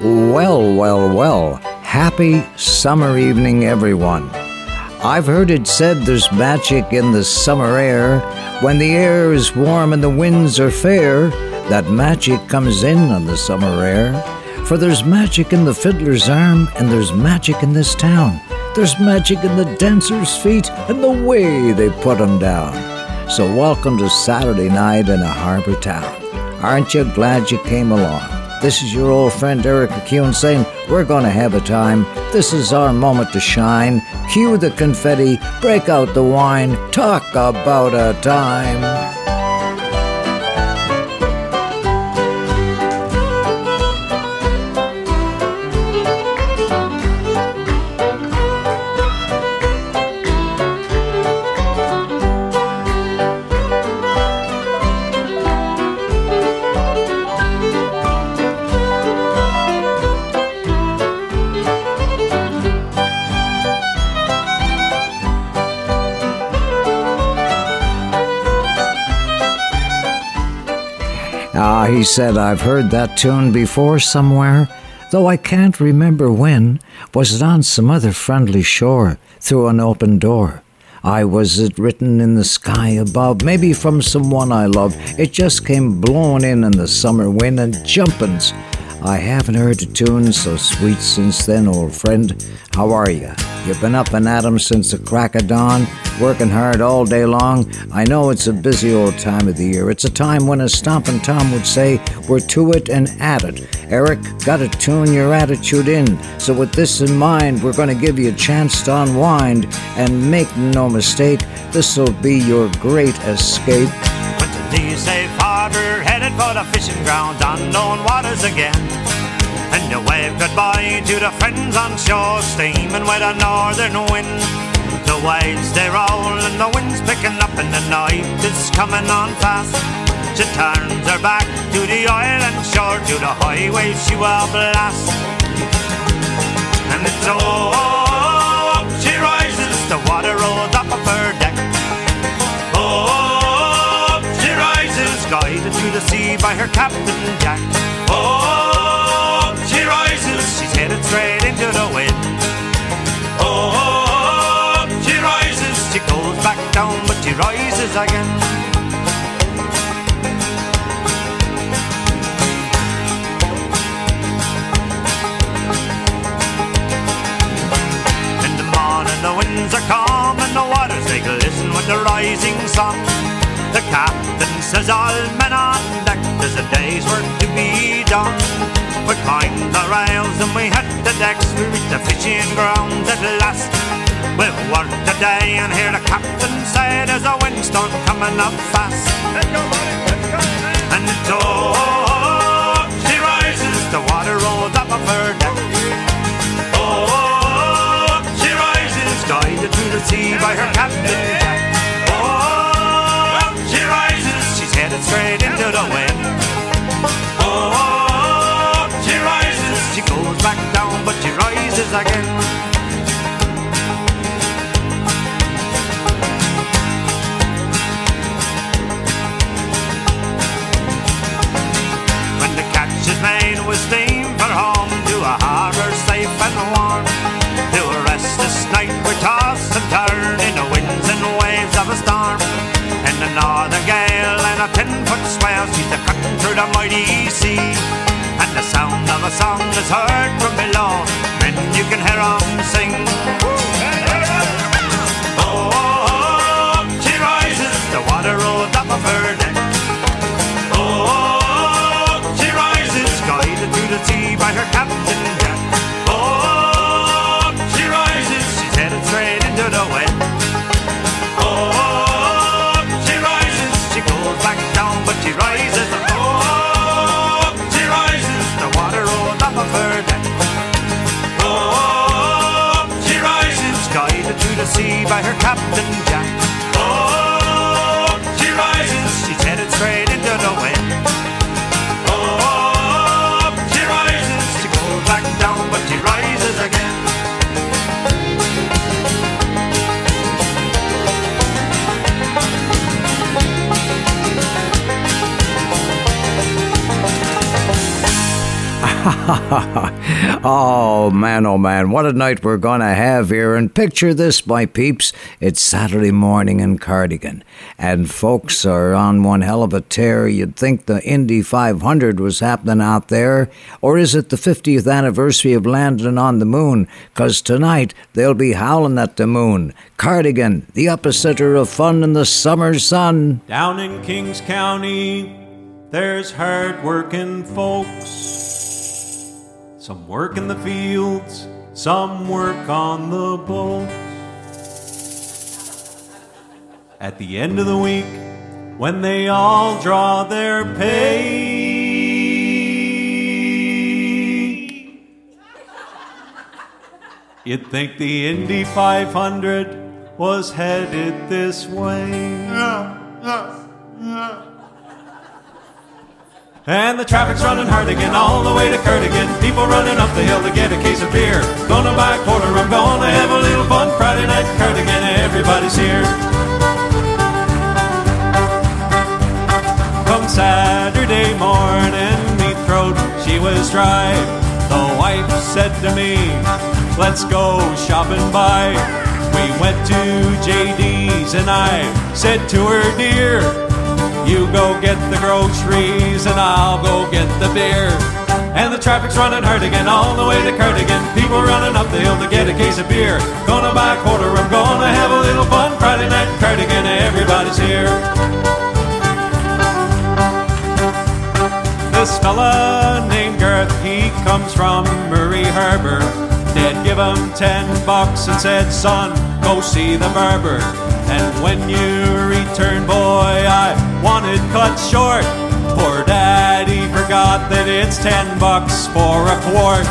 Well, well, well. Happy summer evening, everyone. I've heard it said there's magic in the summer air. When the air is warm and the winds are fair, that magic comes in on the summer air. For there's magic in the fiddler's arm, and there's magic in this town. There's magic in the dancer's feet and the way they put 'em down. So, welcome to Saturday night in a harbor town. Aren't you glad you came along? This is your old friend Eric MacEwen saying, We're gonna have a time. This is our moment to shine. Cue the confetti, break out the wine, talk about a time. He said, I've heard that tune before somewhere, though I can't remember when. Was it on some other friendly shore, through an open door? I was it written in the sky above, maybe from someone I love. It just came blowing in in the summer wind and jumpins' I haven't heard a tune so sweet since then, old friend. How are you? You've been up and at 'em since the crack of dawn, working hard all day long. I know it's a busy old time of the year. It's a time when a stompin' Tom would say, We're to it and at it. Eric, gotta tune your attitude in. So, with this in mind, we're gonna give you a chance to unwind. And make no mistake, this'll be your great escape. Harbor headed for the fishing grounds, unknown waters again. And you wave goodbye to the friends on shore, steaming with a northern wind. The waves they roll and the wind's picking up, and the night is coming on fast. She turns her back to the island shore, to the highway she will blast. And it's oh, she rises, the water guided to the sea by her captain Jack. Oh, she rises, she's headed straight into the wind. Oh, she rises, she goes back down, but she rises again. In the morning the winds are calm and the waters they glisten with the rising sun. The captain says all men on deck, there's a day's work to be done. We climb the rails and we hit the decks, we reach the fishing grounds at last. We've worked a day and hear the captain say there's a windstorm coming up fast. And oh, she rises, the water rolls up of her deck. Oh, she rises, guided to the sea by her captain headed straight into the wind. Oh, she rises, she goes back down, but she rises again. When the catch is made, we steam the through the mighty sea. And the sound of a song is heard from below, and you can hear hear 'em sing. Oh, she rises, the water rolls up of her neck. Oh, she rises, guided to the sea by her captain by her captain Jack. Oh, she rises, she's headed straight into the wind. Oh, she rises, she goes back down, but she rises again. oh man, oh man, what a night we're gonna have here. And picture this, my peeps. It's Saturday morning in Cardigan, and folks are on one hell of a tear. You'd think the Indy 500 was happening out there, or is it the 50th anniversary of landing on the moon? Cause tonight they'll be howling at the moon. Cardigan, the epicenter of fun in the summer sun. Down in Kings County, there's hard working folks. Some work in the fields, some work on the boats. At the end of the week, when they all draw their pay, you'd think the Indy 500 was headed this way. And the traffic's running hard again, all the way to Cardigan. People running up the hill to get a case of beer. Gonna buy a quarter, I'm gonna have a little fun Friday night Cardigan. Everybody's here. Come Saturday morning, me throat she was dry. The wife said to me, "Let's go shopping by." We went to JD's and I said to her, "Dear." You go get the groceries and I'll go get the beer. And the traffic's running hard again all the way to Cardigan. People running up the hill to get a case of beer. Gonna buy a quarter, I'm gonna have a little fun Friday night in Cardigan. Everybody's here. This fella named Garth, he comes from Murray Harbor. They'd give him ten bucks and said, son, go see the barber. And when you return, boy, I wanted cut short. Poor daddy forgot that it's ten bucks for a quart.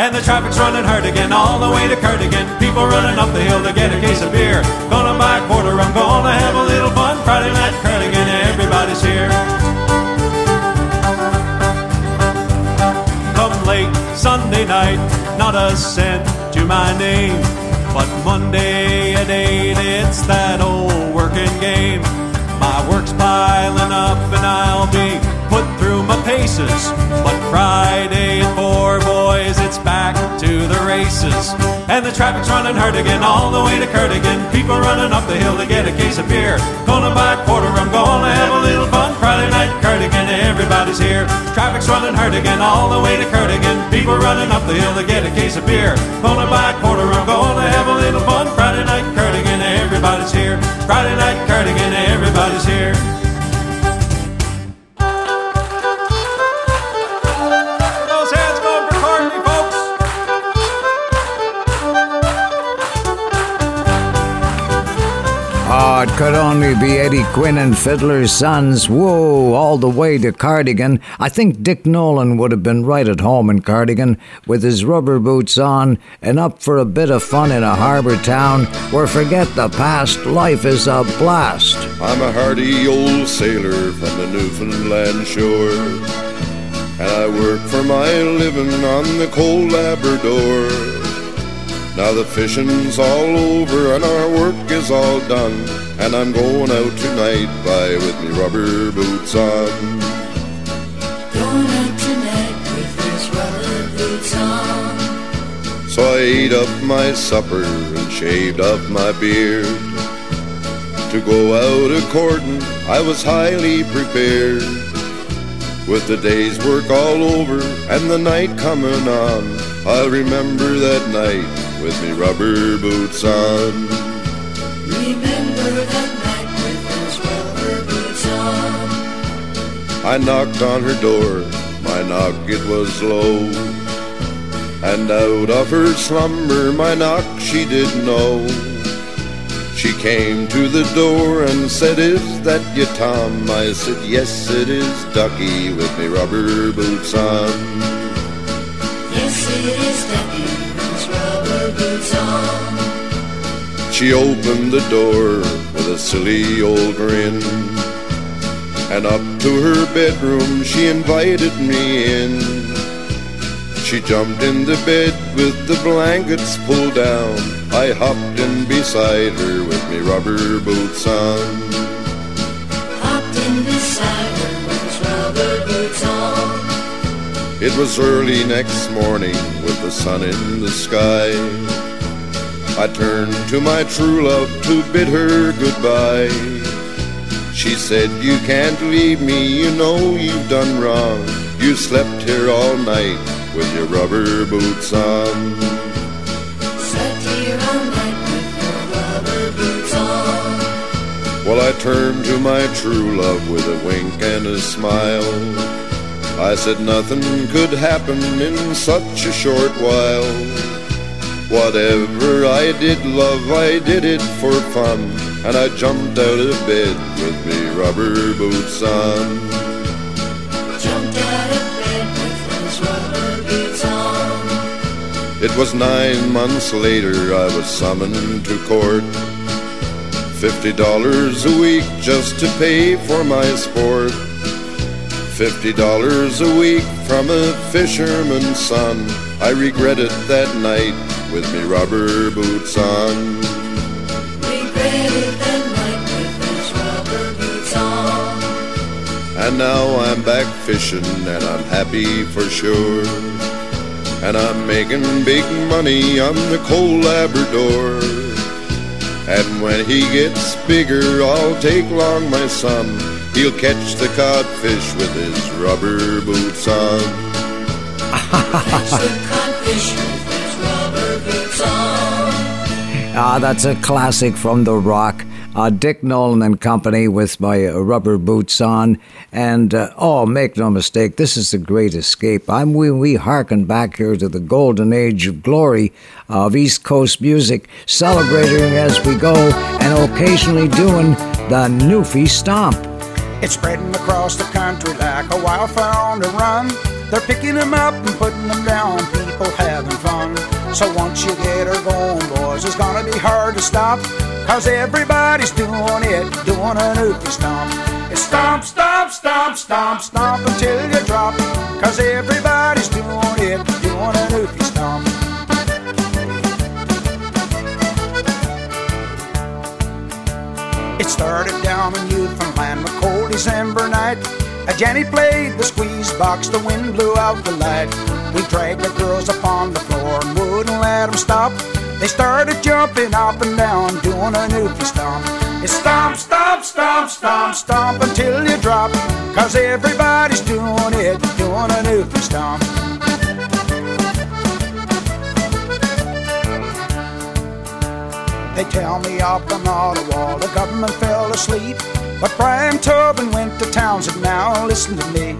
And the traffic's running hard again, all the way to Cardigan. People running up the hill to get a case of beer. Gonna buy a quarter, I'm gonna have a little fun. Friday night Cardigan, everybody's here. Come late Sunday night, not a cent to my name. But Monday at 8, it's that old working game. My work's piling up and I'll be put through my paces. But Friday at 4, boys, it's back to the races. And the traffic's running hard again, all the way to Cardigan. People running up the hill to get a case of beer. Gonna buy a quarter, I'm gonna have a little fun. Friday night Cardigan, everybody's here. Traffic's running hard again, all the way to Cardigan. People running up the hill to get a case of beer. Gonna buy a quarter, I'm gonna have a little fun. Friday night Cardigan, everybody's here. Friday night Cardigan, everybody's here. Only be Eddie Quinn and Fiddler's Sons. Whoa, all the way to Cardigan. I think Dick Nolan would have been right at home in Cardigan with his rubber boots on and up for a bit of fun in a harbour town where forget the past, life is a blast. I'm a hardy old sailor from the Newfoundland shore. And I work for my living on the cold Labrador. Now the fishing's all over and our work is all done. And I'm going out tonight by with me rubber boots on. Going out tonight with his rubber boots on. So I ate up my supper and shaved off my beard. To go out a courting, I was highly prepared. With the day's work all over and the night coming on, I'll remember that night with me rubber boots on. Remember that night with those rubber boots on. I knocked on her door, my knock it was low. And out of her slumber, my knock she did know. She came to the door and said, Is that you, Tom? I said, Yes, it is Ducky with me rubber boots on. Yes, it is Ducky She opened the door with a silly old grin. And up to her bedroom she invited me in. She jumped in the bed with the blankets pulled down. I hopped in beside her with me rubber boots on. Hopped in beside It was early next morning with the sun in the sky. I turned to my true love to bid her goodbye. She said, You can't leave me, you know you've done wrong. You slept here all night with your rubber boots on. Sat here all night with your rubber boots on. Well, I turned to my true love with a wink and a smile. I said nothing could happen in such a short while. Whatever I did, love, I did it for fun. And I jumped out of bed with me rubber boots on. Jumped out of bed with his rubber boots on. It was nine months later I was summoned to court. Fifty dollars a week just to pay for my sport. Fifty dollars a week from a fisherman's son. I regretted that night with me rubber boots on. Regretted that night with his rubber boots on. And now I'm back fishing and I'm happy for sure. And I'm making big money on the cold Labrador. And when he gets bigger, I'll take along my son. He'll catch the codfish with his rubber boots on. Catch the codfish with his rubber boots on. Ah, that's a classic from The Rock. Uh, Dick Nolan and Company with my rubber boots on. And, uh, oh, make no mistake, this is the great escape. I'm, we, we hearken back here to the golden age of glory of East Coast music, celebrating as we go and occasionally doing the Newfie Stomp. It's spreading across the country like a wildfire on the run. They're picking them up and putting them down, people having fun. So once you get her going, boys, it's gonna be hard to stop. Cause everybody's doing it, doing a Newfie stomp. It's stomp, stomp, stomp, stomp, stomp until you drop. Cause everybody's doing it, doing a Newfie stomp. Started down in Newfoundland, a cold December night. A Jenny played the squeeze box, the wind blew out the light. We dragged the girls upon the floor and wouldn't let them stop. They started jumping up and down, doing a Newfie stomp. It's stomp, stomp, stomp, stomp, stomp until you drop. Cause everybody's doing it, doing a Newfie stomp. They tell me up on Ottawa the government fell asleep. But Brian Tobin went to Townsend now, listen to me.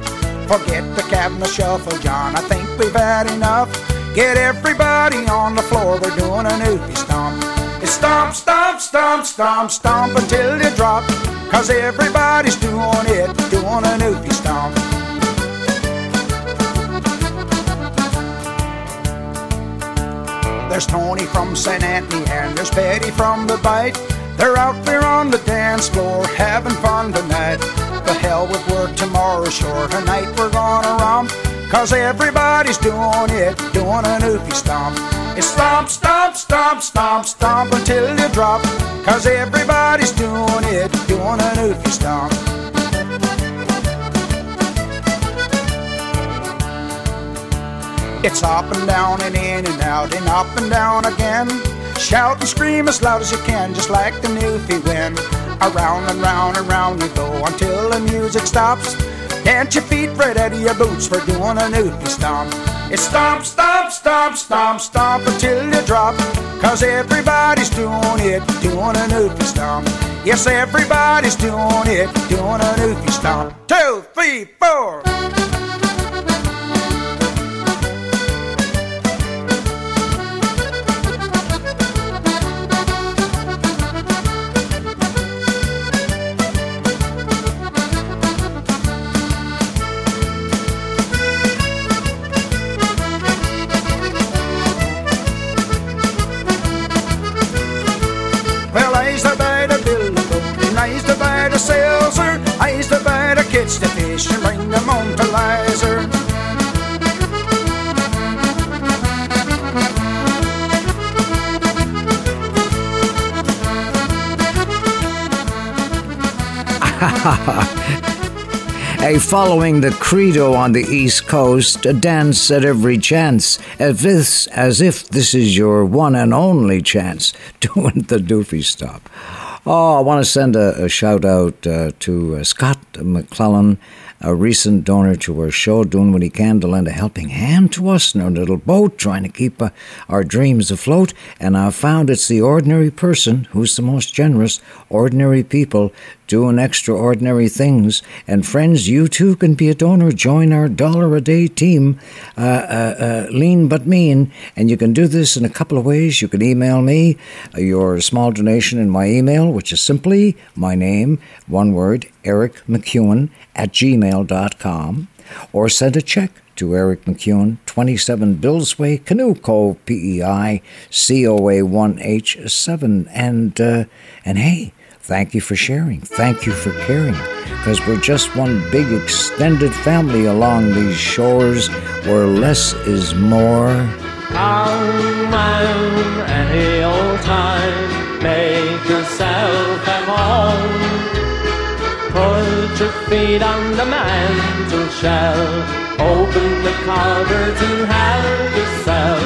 Forget the cabinet shuffle, John, I think we've had enough. Get everybody on the floor, we're doing a newfie stomp. It's stomp, stomp, stomp, stomp, stomp until you drop. Cause everybody's doing it, doing a newfie stomp. There's Tony from St. Anthony and there's Betty from the Bite. They're out there on the dance floor having fun tonight. The hell with work tomorrow, sure. Tonight we're gonna romp. Cause everybody's doing it, doing a newfie stomp. It's stomp, stomp, stomp, stomp, stomp until you drop. Cause everybody's doing it, doing a newfie stomp. It's up and down and in and out and up and down again. Shout and scream as loud as you can, just like the newfie wind. Around and round and round you go until the music stops. Dance your feet right out of your boots for doing a newfie stomp. It's stomp, stomp, stomp, stomp, stomp until you drop. Cause everybody's doing it, doing a newfie stomp. Yes, everybody's doing it, doing a newfie stomp. Two, three, four. The sails. I used to the catch the fish and bring them home to Lizer. A following the credo on the East Coast, a dance at every chance, as if, as if this is your one and only chance, doing the doofy stop. Oh, I want to send a, a shout out uh, to uh, Scott McClellan a recent donor to our show, doing what he can to lend a helping hand to us in our little boat, trying to keep uh, our dreams afloat. And I've found it's the ordinary person who's the most generous. Ordinary people doing extraordinary things. And friends, you too can be a donor. Join our dollar a day team, uh, uh, uh, lean but mean. And you can do this in a couple of ways. You can email me uh, your small donation in my email, which is simply my name, one word, Eric MacEwen at gmail.com, or send a check to Eric MacEwen, 27 Billsway, Canoe Cove, PEI, COA 1H7. And, uh, and hey, thank you for sharing. Thank you for caring. Because we're just one big extended family along these shores where less is more. On, any old time, make yourself at home. Put your feet on the mantel shelf. Open the cupboards and have yourself.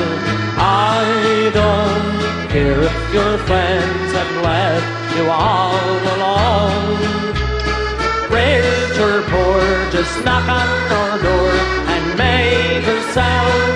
I don't care if your friends have left you all alone. Rich or poor, just knock on our door and make yourself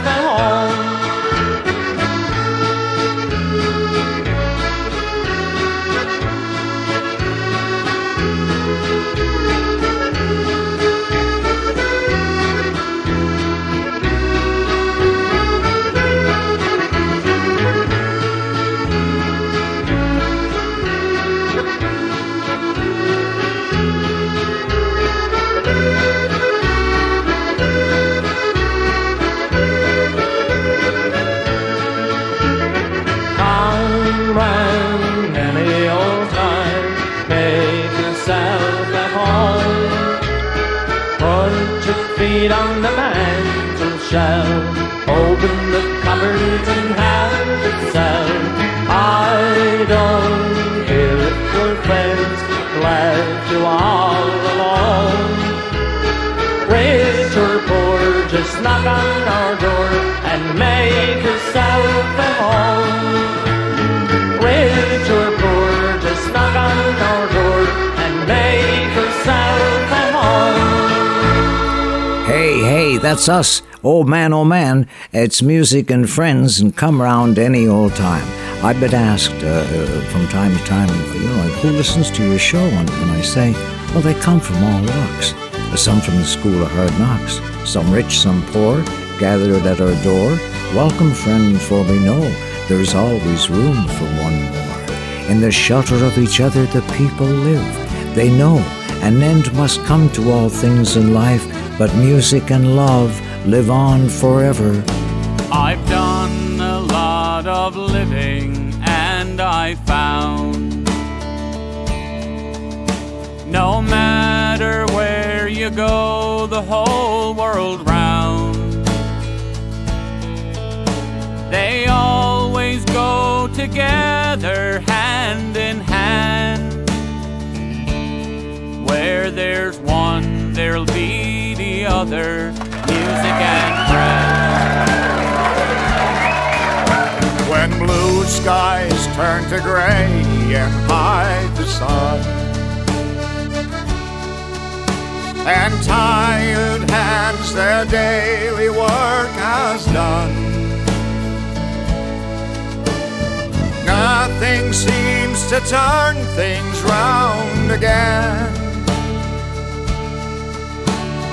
you all alone. Or poor, just knock on our door and make yourself at home. Or poor, just knock on our door and make yourself at home. Hey, hey, that's us. Old man, old man, it's music and friends and come round any old time. I've been asked uh, uh, from time to time, you know, who listens to your show? And, and I say, well, they come from all walks. Some from the school of hard knocks, some rich, some poor, gathered at our door. Welcome, friend, for we know there's always room for one more. In the shelter of each other, the people live. They know an end must come to all things in life, but music and love live on forever. I've done lot of living and I found no matter where you go, the whole world round, they always go together hand in hand. Where there's one, there'll be the other, music and friends. Skies turn to gray and hide the sun, and tired hands their daily work has done. Nothing seems to turn things round again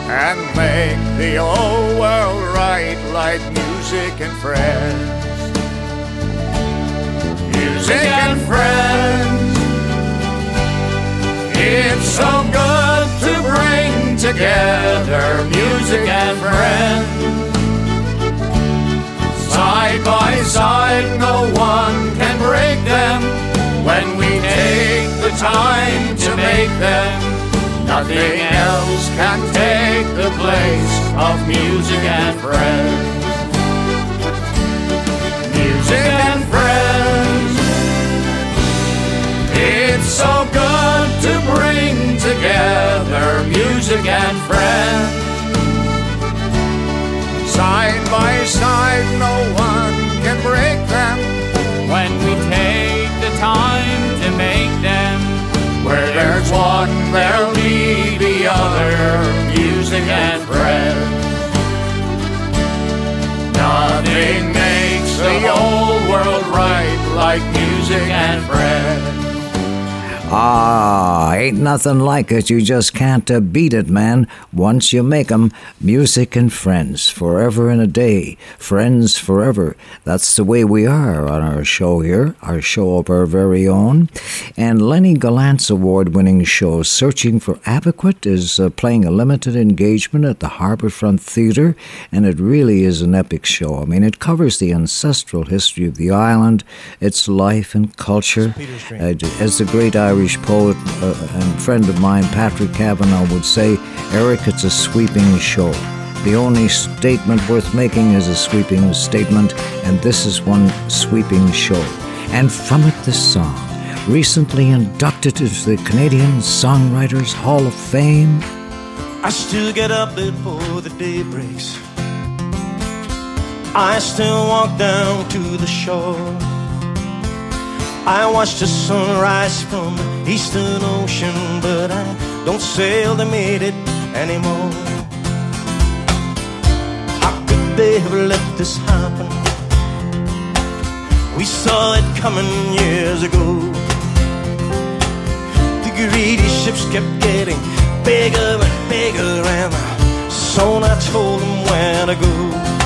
and make the old world right like music and friends. Music and friends. It's so good to bring together music and friends. Side by side, no one can break them when we take the time to make them. Nothing else can take the place of music and friends. So good to bring together music and and friend. Side by side, no one can break them. When we take the time to make them, Where there's one, there'll be the other. Music and friends. Nothing makes the old world right like music and friends. Ah, ain't nothing like it. You just can't uh, beat it, man. Once you make 'em, music and friends, forever and a day, friends forever. That's the way we are on our show here, our show of our very own. And Lennie Gallant's award-winning show, Searching for Abegweit, is uh, playing a limited engagement at the Harbourfront Theatre, and it really is an epic show. I mean, it covers the ancestral history of the island, its life and culture. Uh, as the great Irish poet uh, and friend of mine, Patrick Kavanagh, would say, Eric, it's a sweeping show. The only statement worth making is a sweeping statement, and this is one sweeping show. And from it, this song, recently inducted into the Canadian Songwriters Hall of Fame. I still get up before the day breaks. I still walk down to the shore. I watch the sunrise from the eastern ocean, but I don't sail to meet it anymore. How could they have let this happen? We saw it coming years ago. The greedy ships kept getting bigger and bigger, and soon I told them where to go.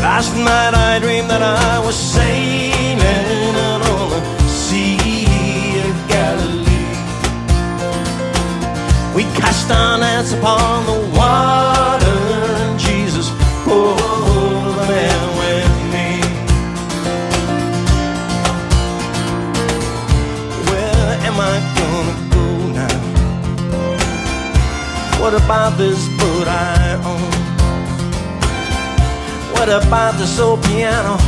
Last night I dreamed that I was sailing out on the Sea of Galilee. We cast our nets upon the water, and Jesus pulled the man with me. Where am I gonna go now? What about this boat I own? What about the old piano?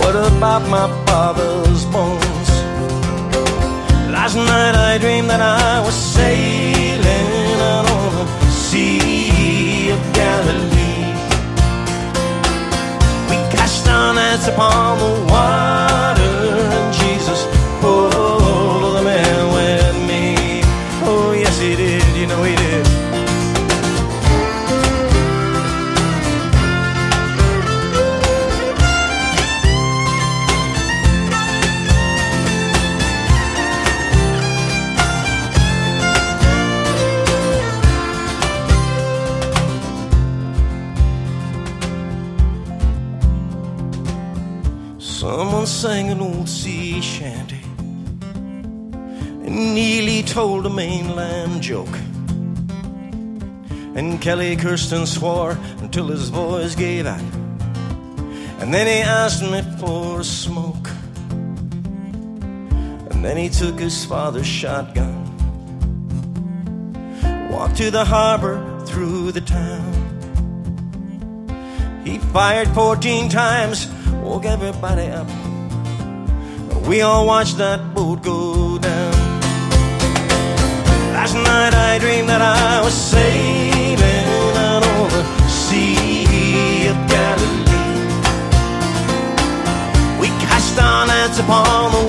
What about my father's bones? Last night I dreamed that I was sailing out on the Sea of Galilee. We cast our nets upon the water, Neely told a mainland joke. And Kelly Kirsten swore until his voice gave out. And then he asked me for a smoke. And then he took his father's shotgun, walked to the harbor through the town. He fired 14 times, woke everybody up. We all watched that boat go down. Last night I dreamed that I was sailing out on the Sea of Galilee. We cast our nets upon the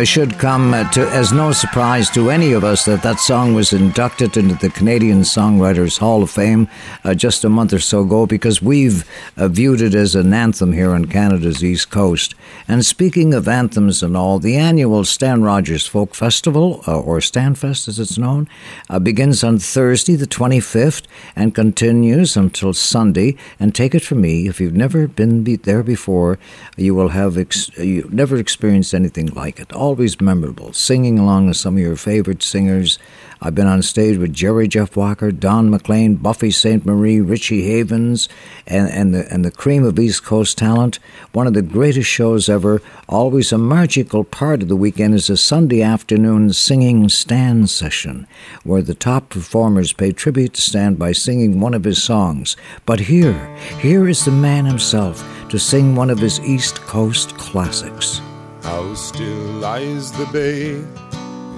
uh, should come uh, to, as no surprise to any of us that that song was inducted into the Canadian Songwriters Hall of Fame uh, just a month or so ago because we've uh, viewed it as an anthem here on Canada's East Coast. And speaking of anthems and all, the annual Stan Rogers Folk Festival, uh, or Stanfest as it's known, uh, begins on Thursday, the 25th, and continues until Sunday. And take it from me, if you've never been be- there before, you will have ex- you never experienced anything like it. Always memorable. Singing along with some of your favorite singers. I've been on stage with Jerry Jeff Walker, Don McLean, Buffy Sainte-Marie, Richie Havens, and, and, the, and the cream of East Coast talent. One of the greatest shows ever. Always a magical part of the weekend is a Sunday afternoon singing stand session, where the top performers pay tribute to Stan by singing one of his songs. But here, here is the man himself to sing one of his East Coast classics. How still lies the bay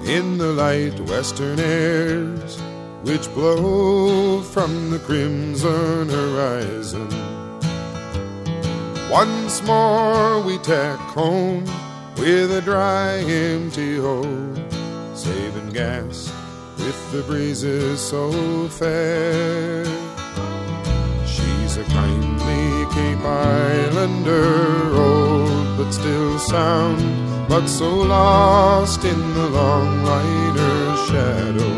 in the light western airs which blow from the crimson horizon. Once more we tack home with a dry empty hold, saving gas with the breezes so fair. A kindly Cape Islander, old but still sound, but so lost in the long liner's shadow.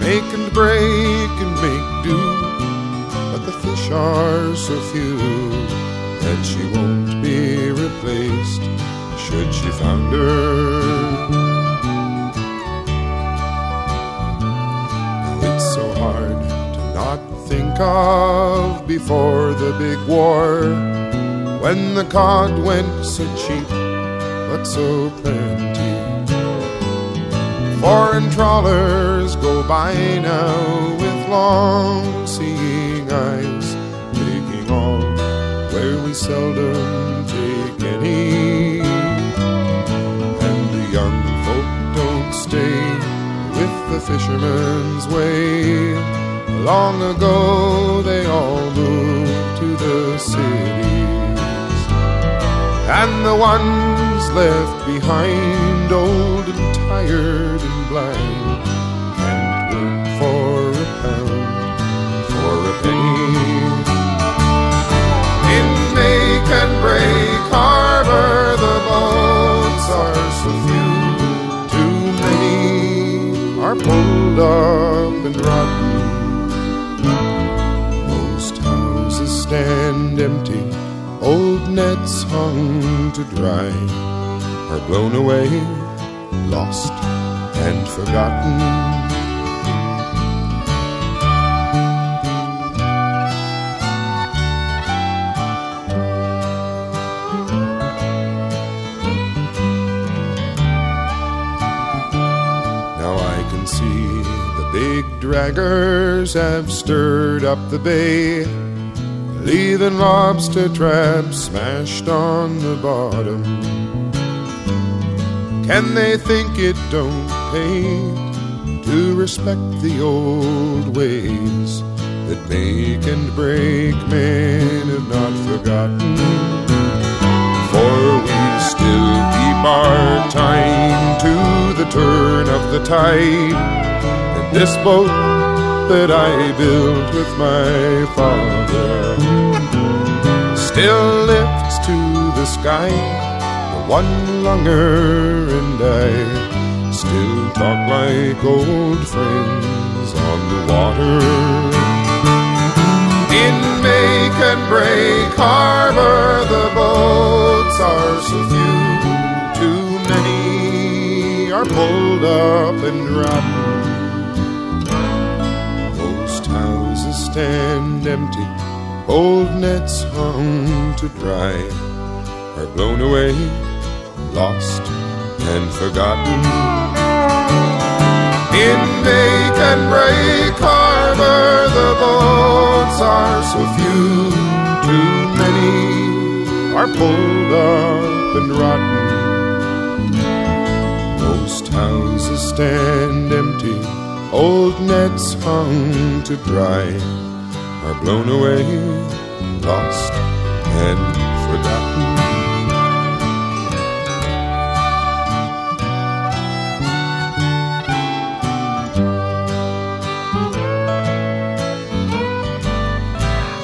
Make and break and make do, but the fish are so few that she won't be replaced should she founder. Think of before the big war when the cod went so cheap but so plenty. Foreign trawlers go by now with long seeing eyes, taking all where we seldom take any. And the young folk don't stay with the fisherman's way. Long ago they all moved to the cities. And the ones left behind, old and tired and blind, can't work for a pound, for a penny. In make and break harbor, the boats are so few, too many are pulled up and rotten. Stand empty, old nets hung to dry. Are blown away, lost and forgotten. Now I can see the big draggers have stirred up the bay, leaving lobster traps smashed on the bottom. Can they think it don't pay to respect the old ways that make and break men have not forgotten? For we still keep our time to the turn of the tide. And this boat that I built with my father lifts to the sky one longer and I still talk like old friends on the water. In make and break harbor, the boats are so few, too many are pulled up and rotten. Those houses stand empty, old nets hung to dry are blown away lost and forgotten. In make and break harbor, the boats are so few, too many are pulled up and rotten. Most houses stand empty, old nets hung to dry are blown away, lost and forgotten.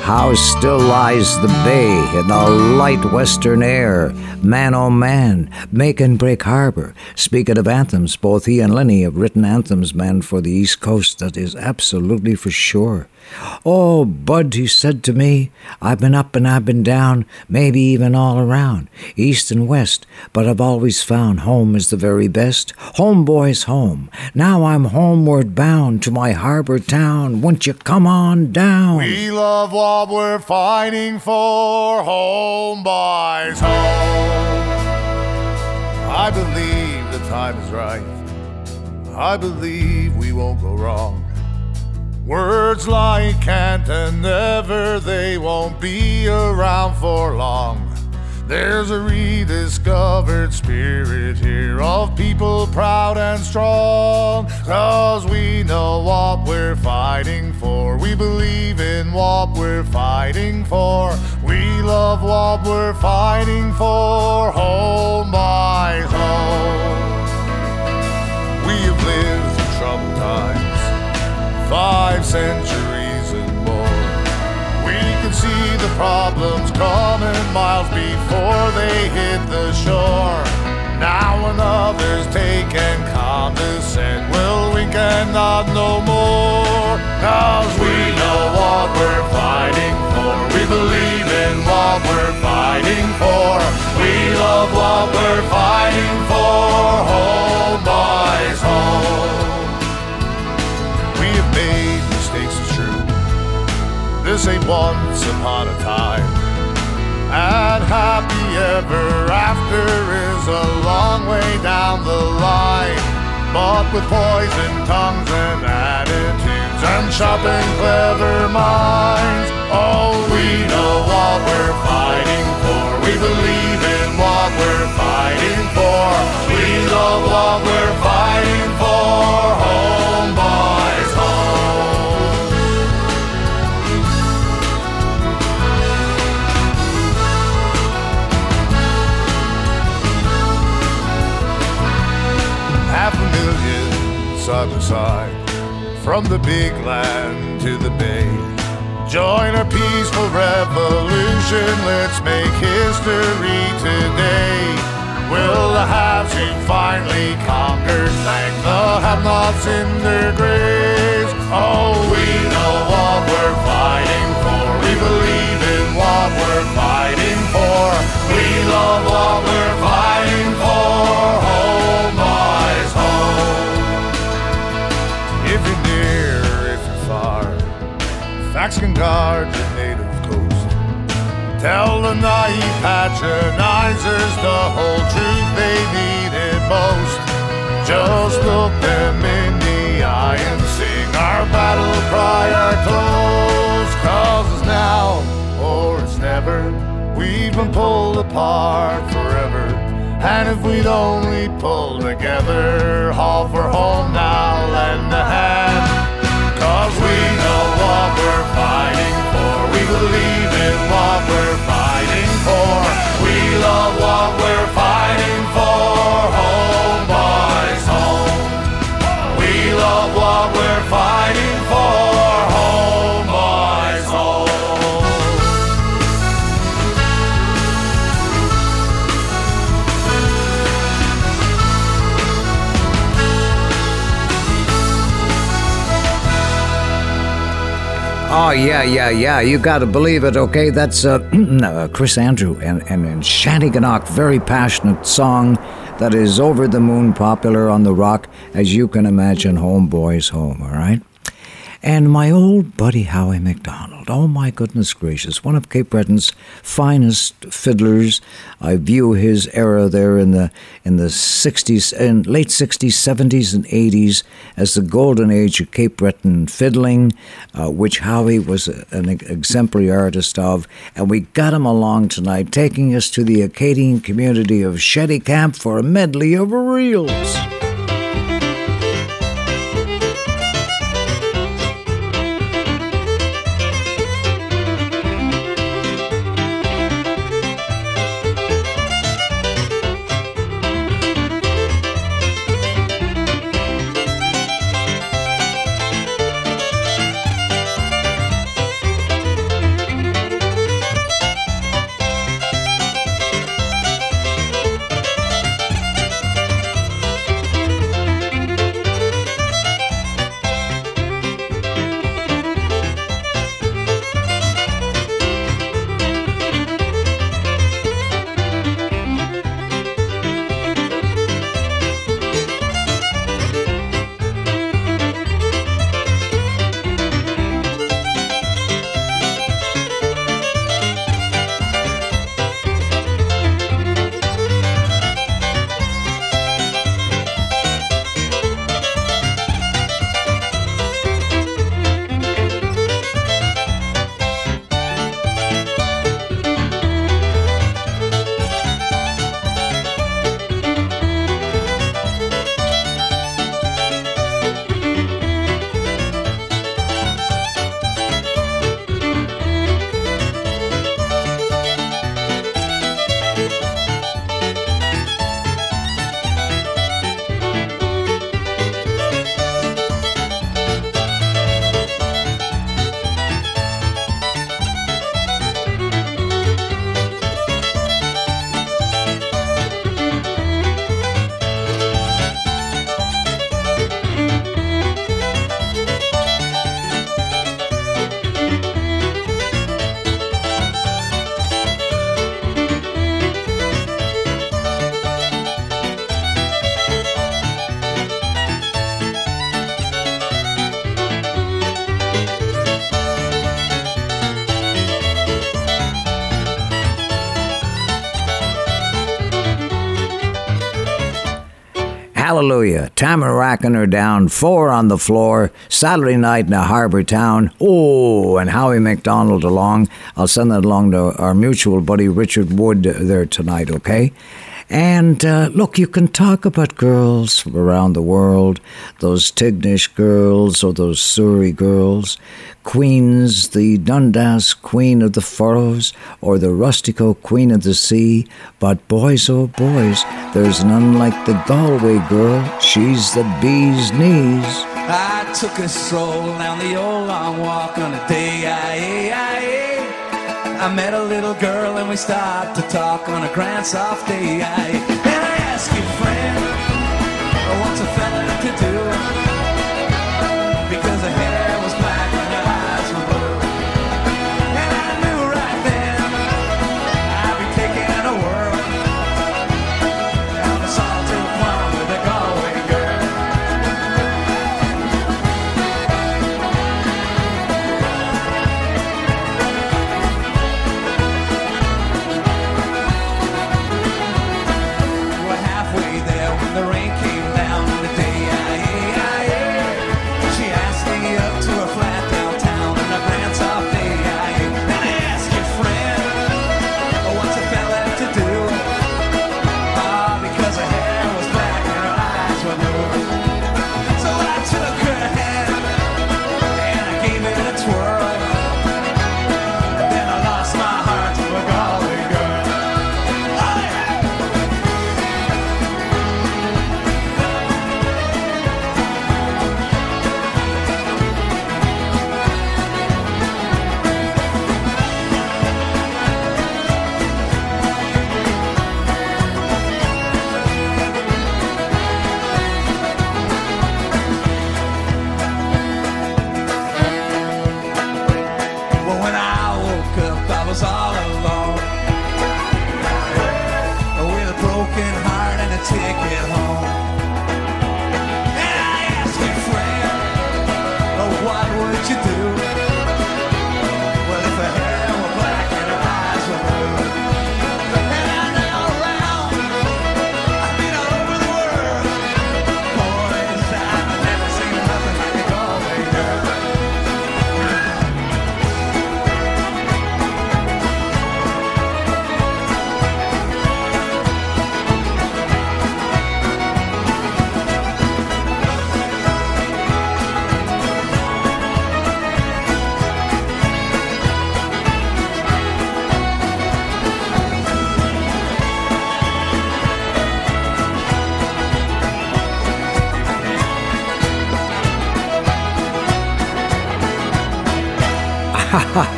How still lies the bay in the light western air. Man, oh man, make and break harbor. Speaking of anthems, both he and Lennie have written anthems, man, for the East Coast, that is absolutely for sure. Oh, Bud, he said to me, I've been up and I've been down, maybe even all around, east and west, but I've always found home is the very best. Home, boys, home. Now I'm homeward bound to my harbor town. Won't you come on down? We love what we're fighting for. Home, boys, home. I believe the time is right. I believe we won't go wrong. Words like can't and never, they won't be around for long. There's a rediscovered spirit here of people proud and strong. Cause we know what we're fighting for. We believe in what we're fighting for. We love what we're fighting for. Oh, home by home. We have lived through troubled times five centuries and more. We can see the problems coming miles before they hit the shore. Now another's taken take and we'll wink and nod no more. Cause we know what we're fighting for. We believe in what we're fighting for. We love what we're fighting for. Home, boys, home. We have made mistakes, it's true. This ain't once upon a time. And happy ever after is a long way down the line. But with poison tongues and attitudes and sharp and clever minds, oh, we know what we're fighting for. We believe in what we're fighting for. We love what we're fighting for. Home, boys, side by side from the big land to the bay. Join our peaceful revolution, let's make history today. Will the haves who finally conquered thank the have-nots in their graves? Oh, we know what we're fighting for. We believe in what we're fighting for. We love what we're fighting for. If you're near, if you're far, facts can guard your native coast. Tell the naive patronizers the whole truth they need it most. Just look them in the eye and sing our battle cry, our toast. Cause it's now or it's never. We've been pulled apart forever. And if we'd only pull together, haul for home now, we know what we're fighting for. We believe in what we're fighting for. We love what we're Oh, yeah, yeah, yeah. You got to believe it, okay? That's uh, uh, Chris Andrew and, and, and Shanneyganock, very passionate song that is over the moon popular on the rock, as you can imagine, Homeboys Home, all right? And my old buddy Howie MacDonald, oh my goodness gracious, one of Cape Breton's finest fiddlers. I view his era there in the in the 60s and late 60s, 70s, and 80s as the golden age of Cape Breton fiddling, uh, which Howie was a, an exemplary artist of. And we got him along tonight, taking us to the Acadian community of Chéticamp for a medley of reels. Hallelujah. Tamaracking her down, four on the floor, Saturday night in a harbour town. Oh, and Howie MacDonald along. I'll send that along to our mutual buddy Richard Wood there tonight, okay? And uh, look, you can talk about girls from around the world, those Tignish girls or those Souris girls, queens, the Dundas queen of the furrows or the Rustico queen of the sea. But boys, oh boys, there's none like the Galway girl. She's the bee's knees. I took a stroll down the old long walk on a day I, I, I met a little girl we started to talk on a grand soft day. And I asked you, friend, what's a fella to do?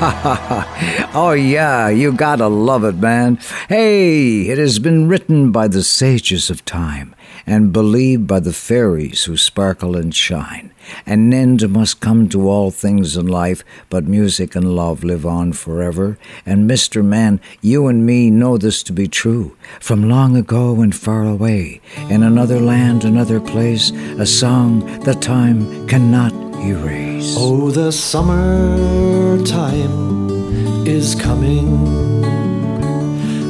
oh, yeah, you gotta love it, man. Hey, it has been written by the sages of time and believed by the fairies who sparkle and shine. An end must come to all things in life, but music and love live on forever. And, Mr. Man, you and me know this to be true. From long ago and far away, in another land, another place, a song that time cannot erase. Oh, the summertime is coming,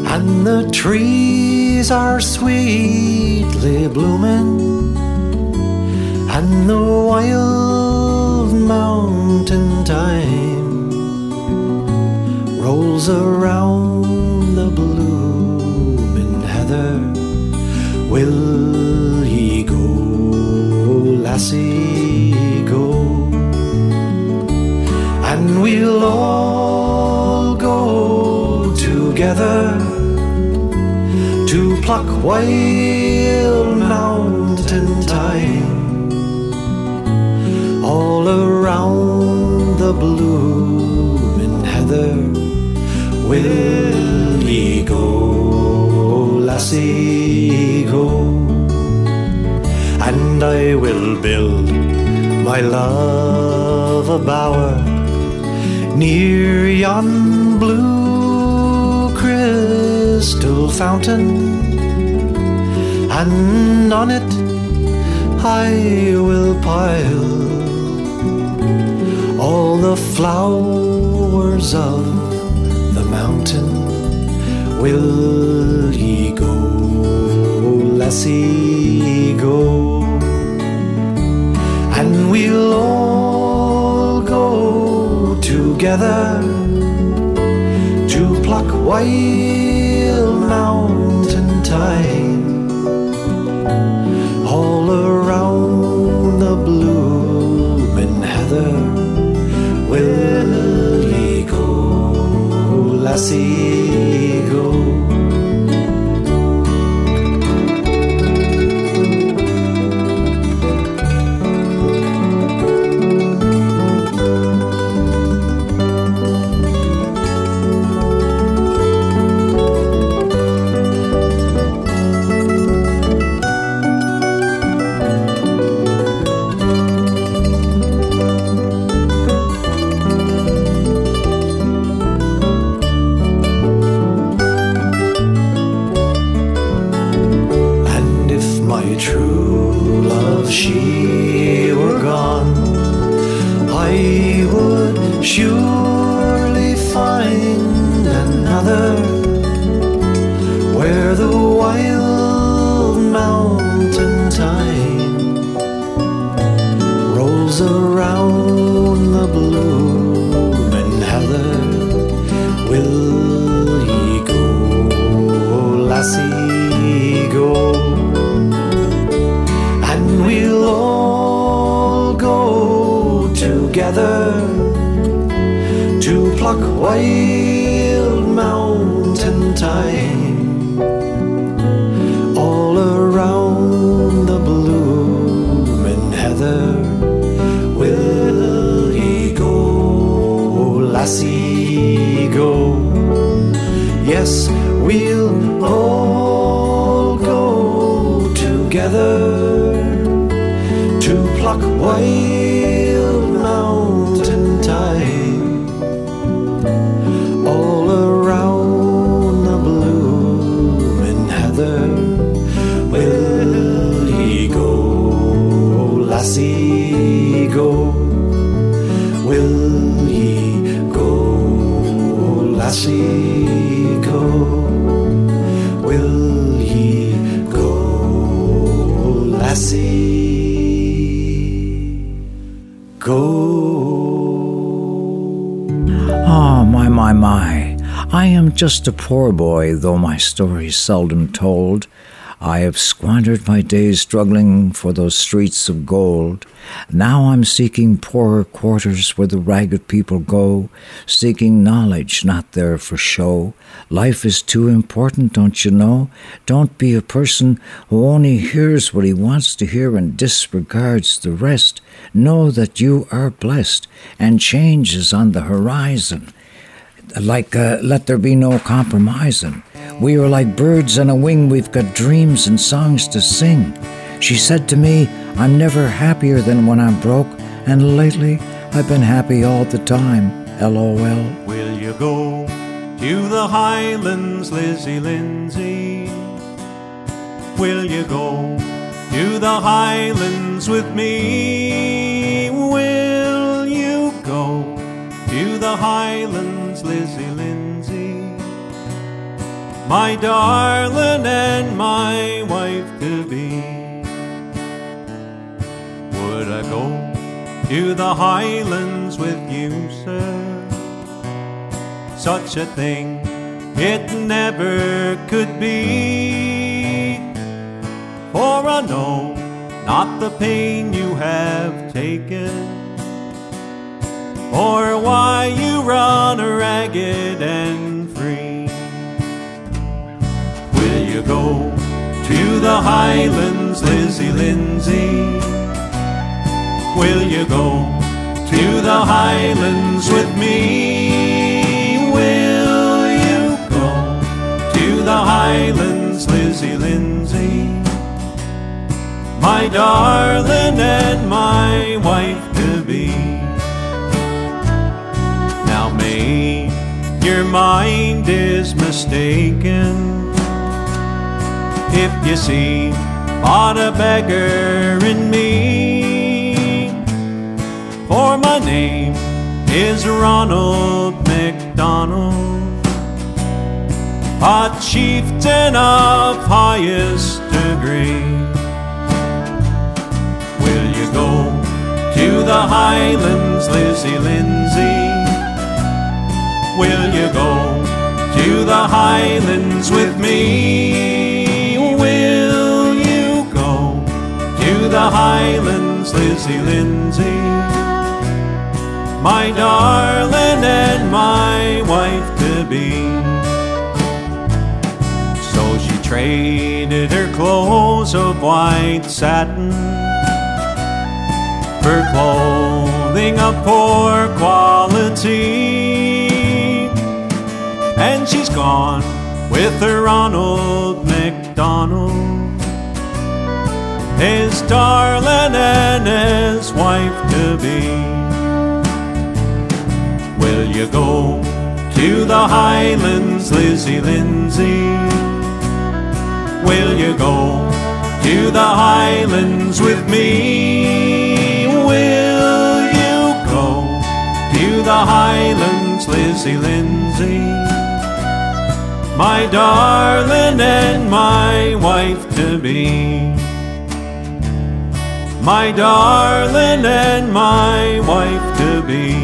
and the trees are sweetly blooming, and the wild mountain time rolls around the blooming heather. Will ye go, lassie, We'll all go together to pluck wild mountain thyme all around the blooming heather. Will ye go, lassie, go? And I will build my love a bower near yon blue crystal fountain, and on it I will pile all the flowers of the mountain. Will ye go, lassie, go? And we'll all together to pluck wild mountain thyme all around the blooming heather. Will ye go, lassie, just a poor boy, though my story's seldom told. I have squandered my days struggling for those streets of gold. Now I'm seeking poorer quarters where the ragged people go, seeking knowledge, not there for show. Life is too important, don't you know? Don't be a person who only hears what he wants to hear and disregards the rest. Know that you are blessed, and change is on the horizon like uh, let there be no compromising. We are like birds on a wing, we've got dreams and songs to sing. She said to me, I'm never happier than when I'm broke, and lately I've been happy all the time. LOL. Will you go to the Highlands, Lizzie Lindsay? Will you go to the Highlands with me? Will you go to the Highlands, My darling and my wife to be. Would I go to the Highlands with you, sir? Such a thing it never could be. For I know not the pain you have taken, or why you run a ragged to the Highlands, Lizzie Lindsay? Will you go to the Highlands with me? Will you go to the Highlands, Lizzie Lindsay? My darling and my wife to be. Now, may your mind is mistaken if you see but a beggar in me. For my name is Ronald McDonald, a chieftain of highest degree. Will you go to the Highlands, Lizzie Lindsay? Will you go to the Highlands with me? The Highlands, Lizzie Lindsay? My darling and my wife to be. So she traded her clothes of white satin for clothing of poor quality. And she's gone with her Ronald McDonald, his darling and his wife to be. Will you go to the Highlands, Lizzie Lindsay? Will you go to the Highlands with me? Will you go to the Highlands, Lizzie Lindsay? My darling and my wife to be. My darling and my wife to be.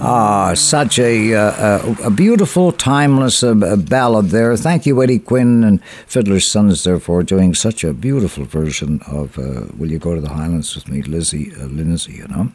Ah, such a, uh, a, a beautiful, timeless uh, ballad there. Thank you, Eddie Quinn and Fiddler's Sons, there, for doing such a beautiful version of uh, Will You Go to the Highlands with Me, Lizzie uh, Lindsay, you know.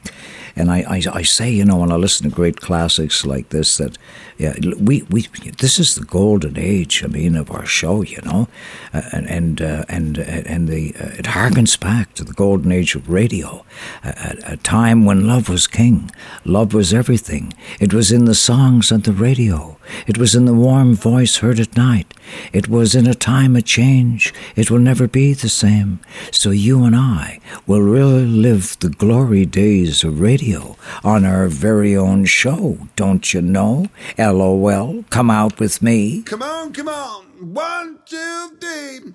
And I, I, I say, you know, when I listen to great classics like this, that yeah, we, we this is the golden age. I mean, of our show, you know, uh, and and uh, and and the uh, it harkens back to the golden age of radio, a, a time when love was king, love was everything. It was in the songs on the radio. It was in the warm voice heard at night. It was in a time of change. It will never be the same. So you and I will really live the glory days of radio on our very own show, don't you know? LOL, come out with me. Come on, come on. One, two, three.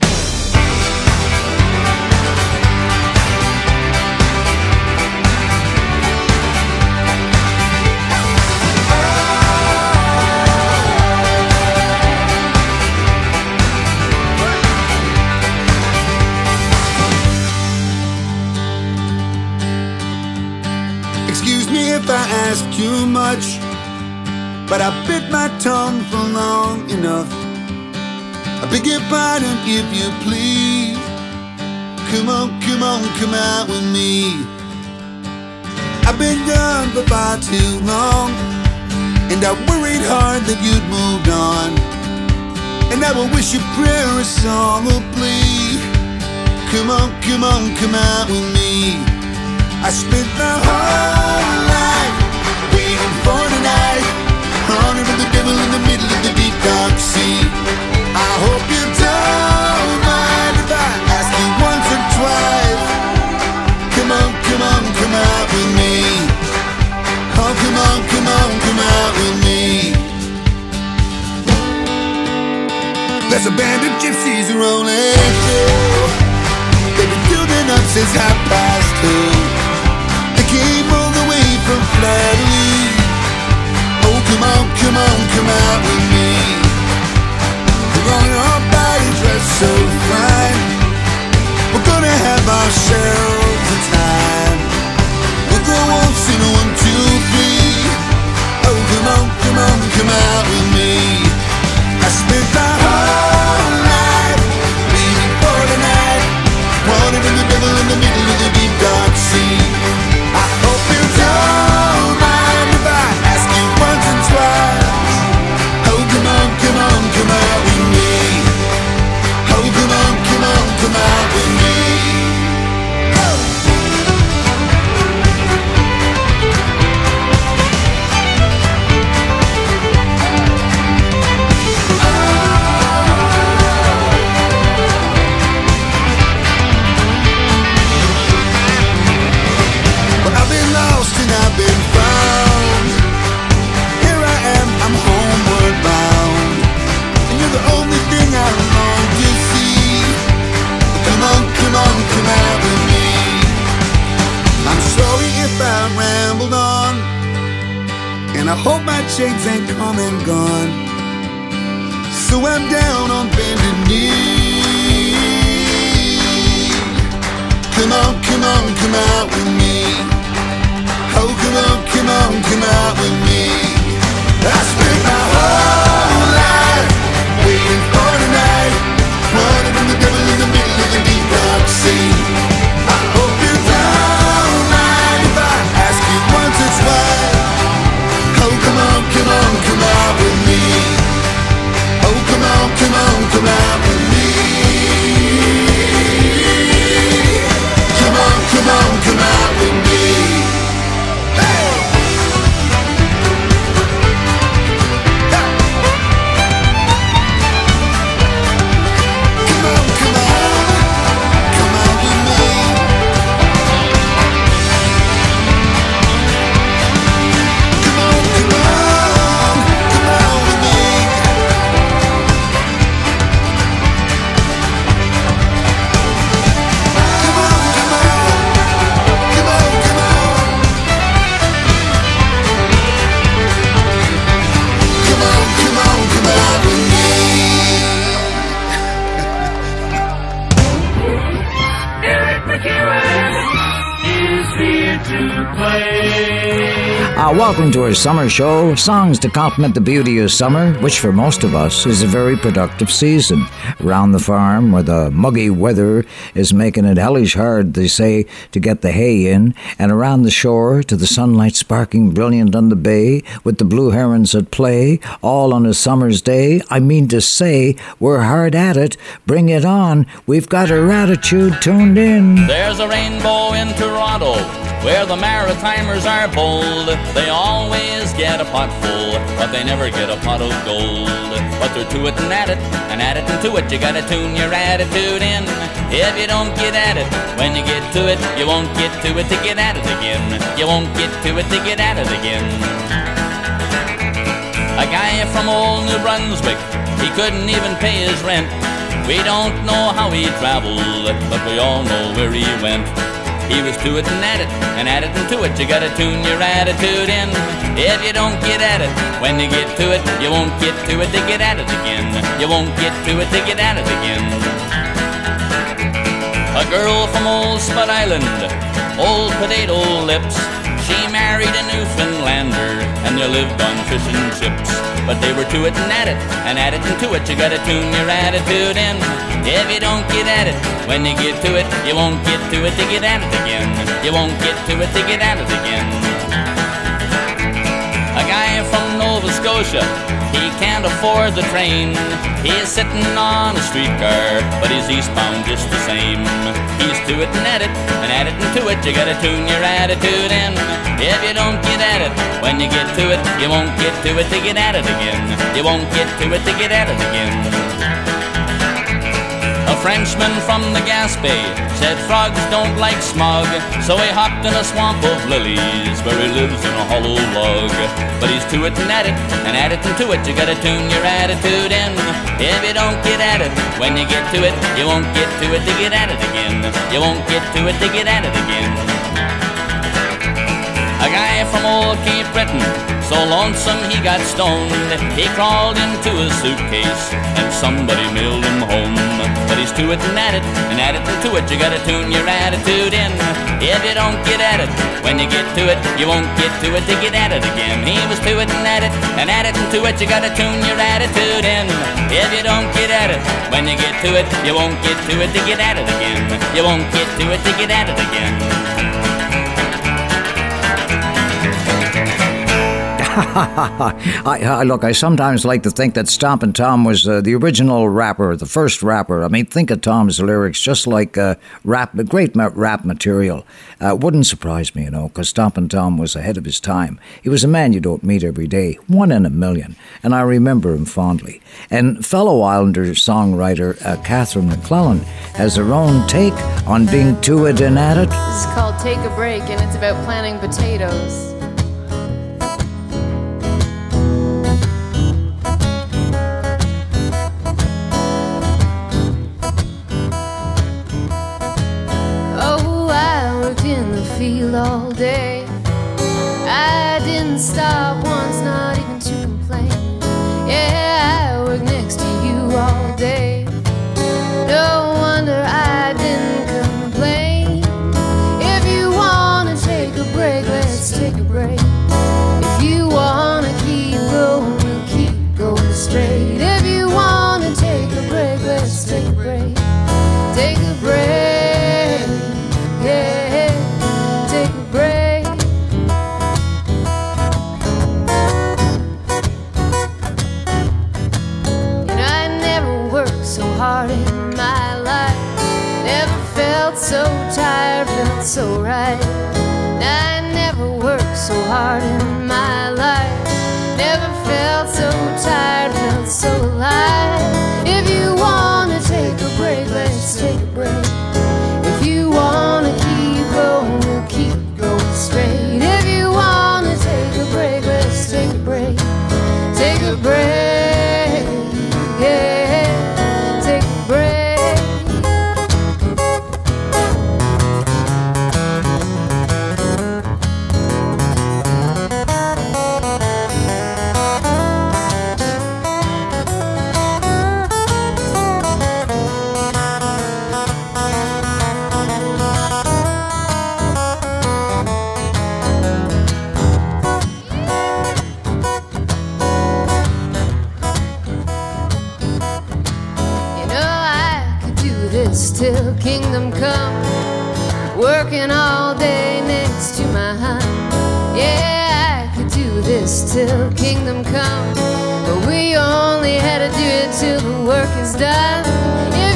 If I ask too much, but I bit my tongue for long enough. I beg your pardon if you please. Come on, come on, come out with me. I've been gone for far too long, and I worried hard that you'd moved on. And I will wish you prayer, a song, or plea. Come on, come on, come out with me. I spent my whole life waiting for tonight, honoring the devil in the middle of the deep dark sea. I hope you don't mind if I ask you once or twice. Come on, come on, come out with me. Oh, come on, come on, come out with me. There's a band of gypsies rolling through. They've been building up since half past two. Oh, come on, come on, come out with me. We're on our body dressed so fine. We're gonna have ourselves summer show. Songs to complement the beauty of summer, which for most of us is a very productive season. Around the farm, where the muggy weather is making it hellish hard, they say, to get the hay in, and around the shore, to the sunlight sparkling brilliant on the bay, with the blue herons at play, all on a summer's day. I mean to say, we're hard at it. Bring it on. We've got our attitude tuned in. There's a rainbow in Toronto where the Maritimers are bold. They always get a pot full, but they never get a pot of gold. But they're to it and at it, and at it and to it. You gotta tune your attitude in. If you don't get at it, when you get to it, you won't get to it to get at it again. You won't get to it to get at it again. A guy from old New Brunswick, he couldn't even pay his rent. We don't know how he traveled, but we all know where he went. He was to it and at it, and at it and to it. You gotta tune your attitude in. If you don't get at it, when you get to it, you won't get to it to get at it again. You won't get to it to get at it again. A girl from old Spud Island, old potato lips. She married a Newfoundlander, and they lived on fish and chips. But they were to it and at it, and at it and to it. You gotta tune your attitude in. If you don't get at it, when you get to it, you won't get to it to get at it again. You won't get to it to get at it again. Scotia, he can't afford the train. He's sitting on a streetcar, but he's eastbound just the same. He's to it and at it, and at it and to it. You gotta tune your attitude in. If you don't get at it, when you get to it, you won't get to it to get at it again. You won't get to it to get at it again. A Frenchman from the Gaspé said frogs don't like smog, so he hopped in a swamp of lilies where he lives in a hollow log. But he's to it and at it, and at it to it, you gotta tune your attitude in. If you don't get at it, when you get to it, you won't get to it to get at it again. You won't get to it to get at it again. A guy from old Cape Breton, so lonesome he got stoned. He crawled into a suitcase and somebody mailed him home. But he's to it and at it, and at it and to it. You gotta tune your attitude in. If you don't get at it, when you get to it, you won't get to it to get at it again. He was to it and at it, and at it and to it. You gotta tune your attitude in. If you don't get at it, when you get to it, you won't get to it to get at it again. You won't get to it to get at it again. I, I, look, I sometimes like to think that Stompin' Tom was uh, the original rapper, the first rapper. I mean, think of Tom's lyrics, just like uh, rap, great rap material. Uh, wouldn't surprise me, you know, because Stompin' Tom was ahead of his time. He was a man you don't meet every day, one in a million, and I remember him fondly. And fellow Islander songwriter uh, Catherine MacLellan has her own take on being to it and at it. Is called Take a Break, and it's about planting potatoes. Field all day. I didn't stop once, not even to complain. Yeah, I worked next to you all day. No wonder I so tired, felt so right. I never worked so hard in my life. Never felt so tired, felt so alive. Till kingdom come. But we only had to do it till the work is done. If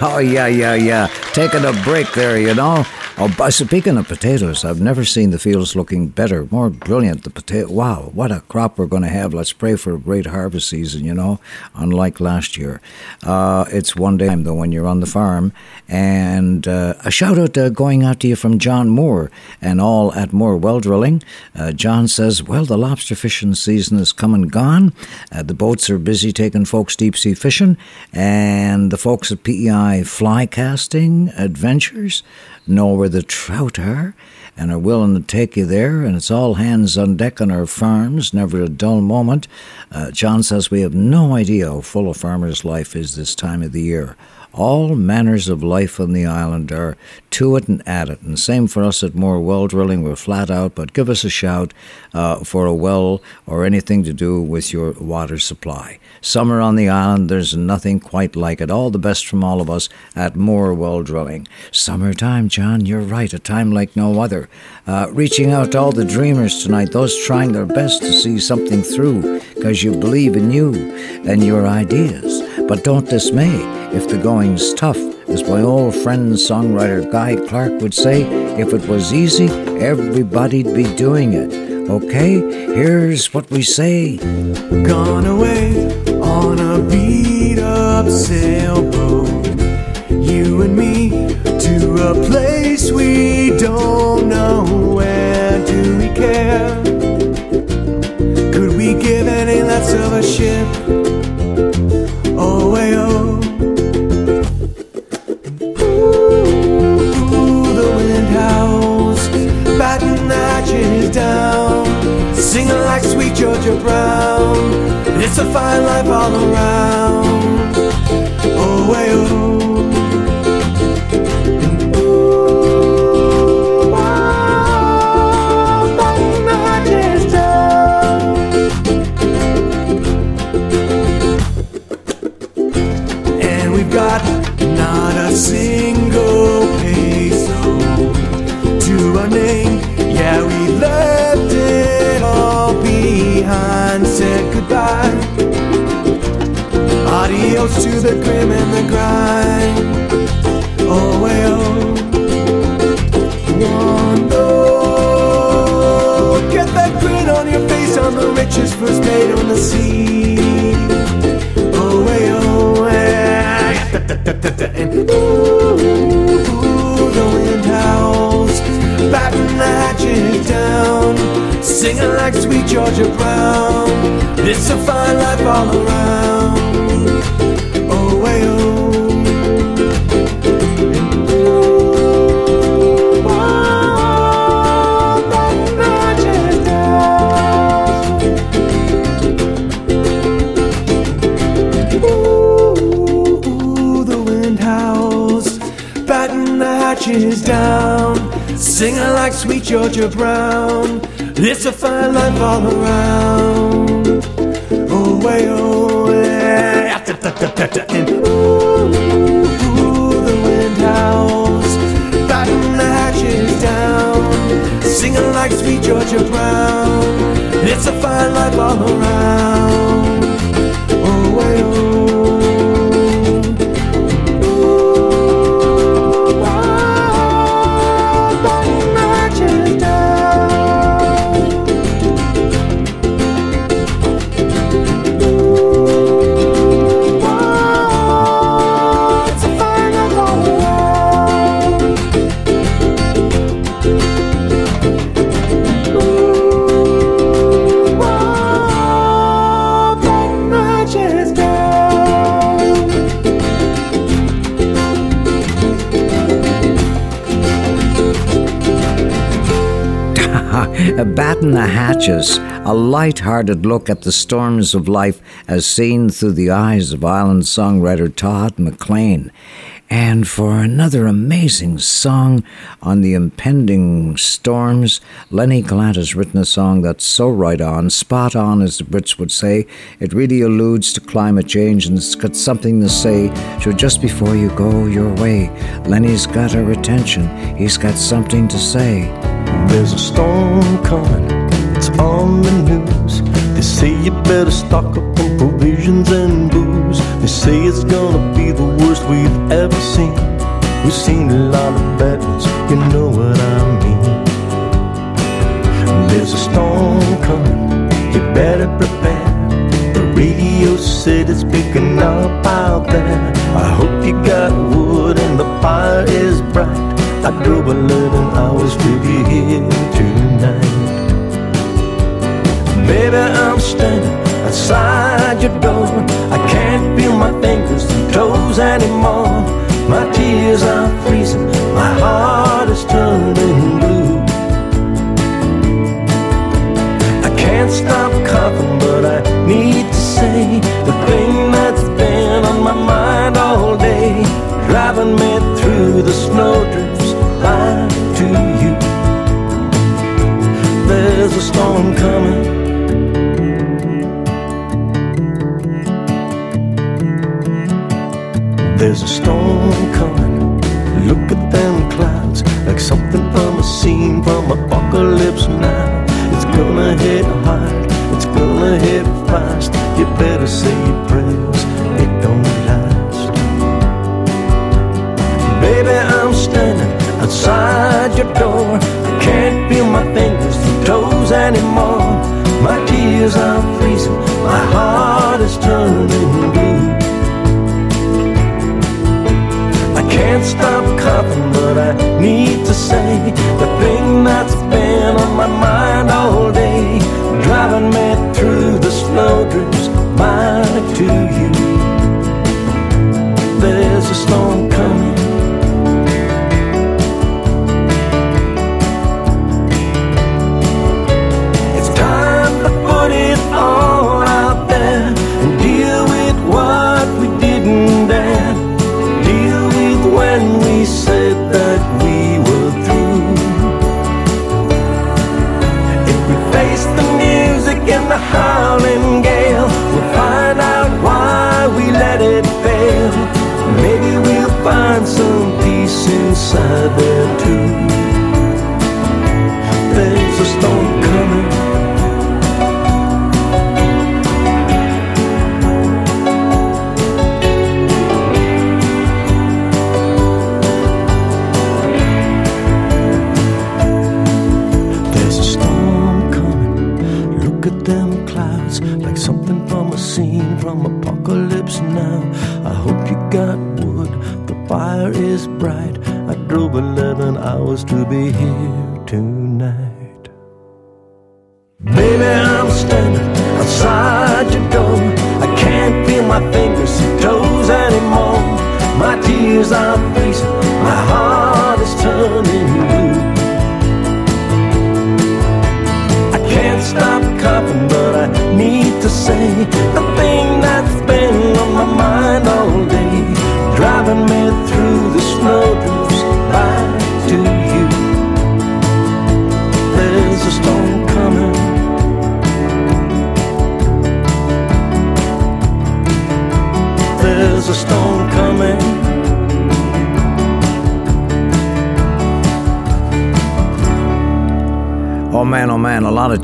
oh, yeah, yeah, yeah. Taking a break there, you know. Oh, but speaking of potatoes, I've never seen the fields looking better, more brilliant. The potato, wow, what a crop we're going to have. Let's pray for a great harvest season, you know, unlike last year. Uh, it's one day, though, when you're on the farm. And uh, a shout out uh, going out to you from John Moore and all at Moore Well Drilling. Uh, John says, Well, the lobster fishing season is come and gone. Uh, the boats are busy taking folks deep sea fishing, and the folks at PEI Fly Casting Adventures know where the trout are and are willing to take you there, and it's all hands on deck on our farms, never a dull moment. Uh, John says we have no idea how full a farmer's life is this time of the year. All manners of life on the island are to it and at it. And same for us at Moore Well Drilling. We're flat out, but give us a shout uh, for a well or anything to do with your water supply. Summer on the island, there's nothing quite like it. All the best from all of us at Moore Well Drilling. Summertime, John, you're right, a time like no other. Uh, reaching out to all the dreamers tonight, those trying their best to see something through because you believe in you and your ideas. But don't dismay if the going's tough. As my old friend songwriter Guy Clark would say, if it was easy, everybody'd be doing it. Okay, here's what we say. Gone away on a beat up sailboat. You and me to a place we don't know. Where do we care? Could we give any less of a ship? Oh, way, oh. Batting hatches down, singing like sweet Georgia Brown. It's a fine life all around. Oh, way, oh. Got not a single to. Yeah, we left it all behind, said goodbye. Adios to the grim and the grind. Oh, well. One look Get that grin on your face on the richest first mate on the sea. Oh, way, oh, way. And ooh, batting the hatches down, singing like sweet Georgia Brown. It's a fine life all around. Singing like sweet Georgia Brown. It's a fine life all around. Oh, way, oh, way. And ooh, ooh, the wind howls, batting the hatches down, singing like sweet Georgia Brown. It's a fine life all around. Oh, way, oh. A bat in the hatches, a light-hearted look at the storms of life as seen through the eyes of island songwriter Todd McLean. And for another amazing song on the impending storms, Lennie Gallant has written a song that's so right on, spot on, as the Brits would say. It really alludes to climate change and it's got something to say. So just before you go your way, Lennie's got our attention. He's got something to say. There's a storm coming, it's on the news. They say you better stock up on provisions and booze. They say it's gonna be the worst we've ever seen. We've seen a lot of battles, you know what I mean. There's a storm coming, you better prepare. The radio said it's picking up out there. I hope you got wood and the fire is bright. I drove 11 hours to be here tonight. Maybe I'm standing outside your door. I can't feel my fingers and toes anymore. My tears are freezing, my heart is turning blue. I can't stop coughing, but I need to say the thing that's been on my mind all day, driving me through the snowdrifts to you. There's a storm coming. There's a storm coming. Look at them clouds, like something from a scene from Apocalypse Now. It's gonna hit hard, it's gonna hit fast. You better say your prayers, outside your door. I can't feel my fingers and toes anymore. My tears are freezing, my heart is turning blue. I can't stop coughing, but I need to say the thing that's been on my mind all day, driving me through the snowdrifts back to you. There's a storm inside there too.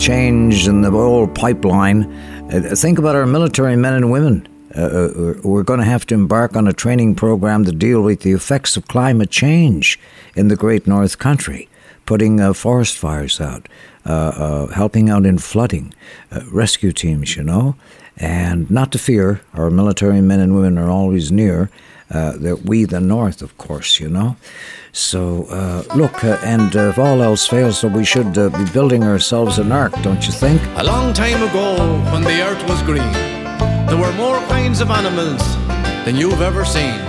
Change in the oil pipeline. Uh, think about our military men and women. Uh, uh, we're going to have to embark on a training program to deal with the effects of climate change in the Great North Country, putting uh, forest fires out, uh, uh, helping out in flooding, uh, rescue teams, you know. And not to fear, our military men and women are always near. Uh, that we, the North, of course, you know. So, uh, look, uh, and uh, if all else fails, so we should uh, be building ourselves an ark, don't you think? A long time ago, when the earth was green, there were more kinds of animals than you've ever seen.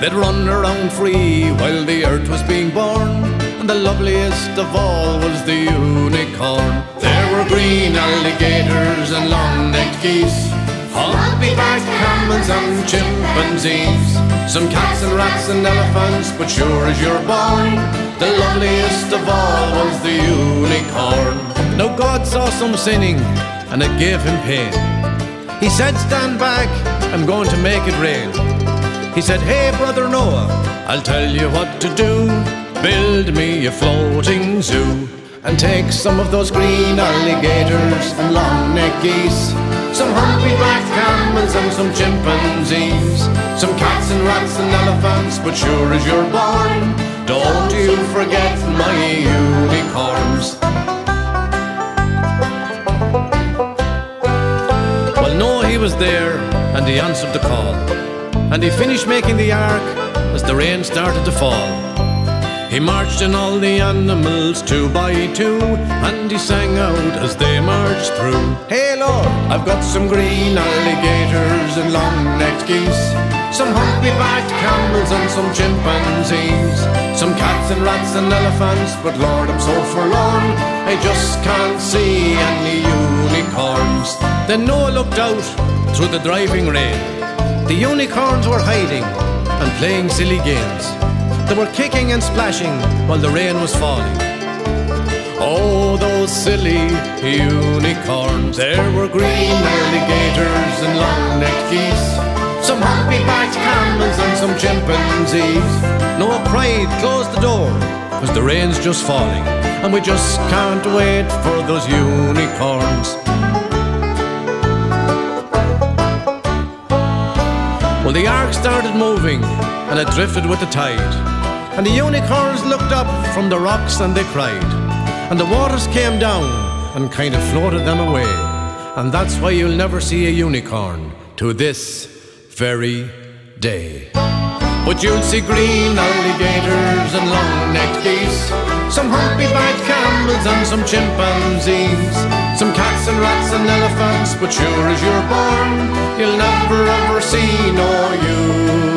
They'd run around free while the earth was being born, and the loveliest of all was the unicorn. There were green alligators and long-necked geese, humpy-backed camels and chimpanzees, some cats and rats and elephants, but sure as you're born, the loveliest of all was the unicorn. Now God saw some sinning, and it gave him pain. He said, Stand back, I'm going to make it rain. He said, Hey, brother Noah, I'll tell you what to do. Build me a floating zoo and take some of those green alligators and long necked geese, some humpy black camels and some chimpanzees, some cats and rats and elephants, but sure as you're born, don't you forget my unicorns. Well, Noah, he was there, and he answered the call. And he finished making the ark as the rain started to fall. He marched in all the animals two by two, and he sang out as they marched through. Hey Lord, I've got some green alligators and long-necked geese, some humpy-backed camels and some chimpanzees, some cats and rats and elephants, but Lord, I'm so forlorn, I just can't see any unicorns. Then Noah looked out through the driving rain. The unicorns were hiding and playing silly games. They were kicking and splashing while the rain was falling. Oh, those silly unicorns. There were green alligators and long-necked geese. Some humpy-backed camels and some chimpanzees. Noah cried, close the door, cause the rain's just falling. And we just can't wait for those unicorns. Well, the ark started moving and it drifted with the tide. And the unicorns looked up from the rocks and they cried. And the waters came down and kind of floated them away. And that's why you'll never see a unicorn to this very day. But you'll see green alligators and long-necked geese, some humpy-backed camels and some chimpanzees, some cats and rats and elephants. But sure as you're born, you'll never ever see no unicorn.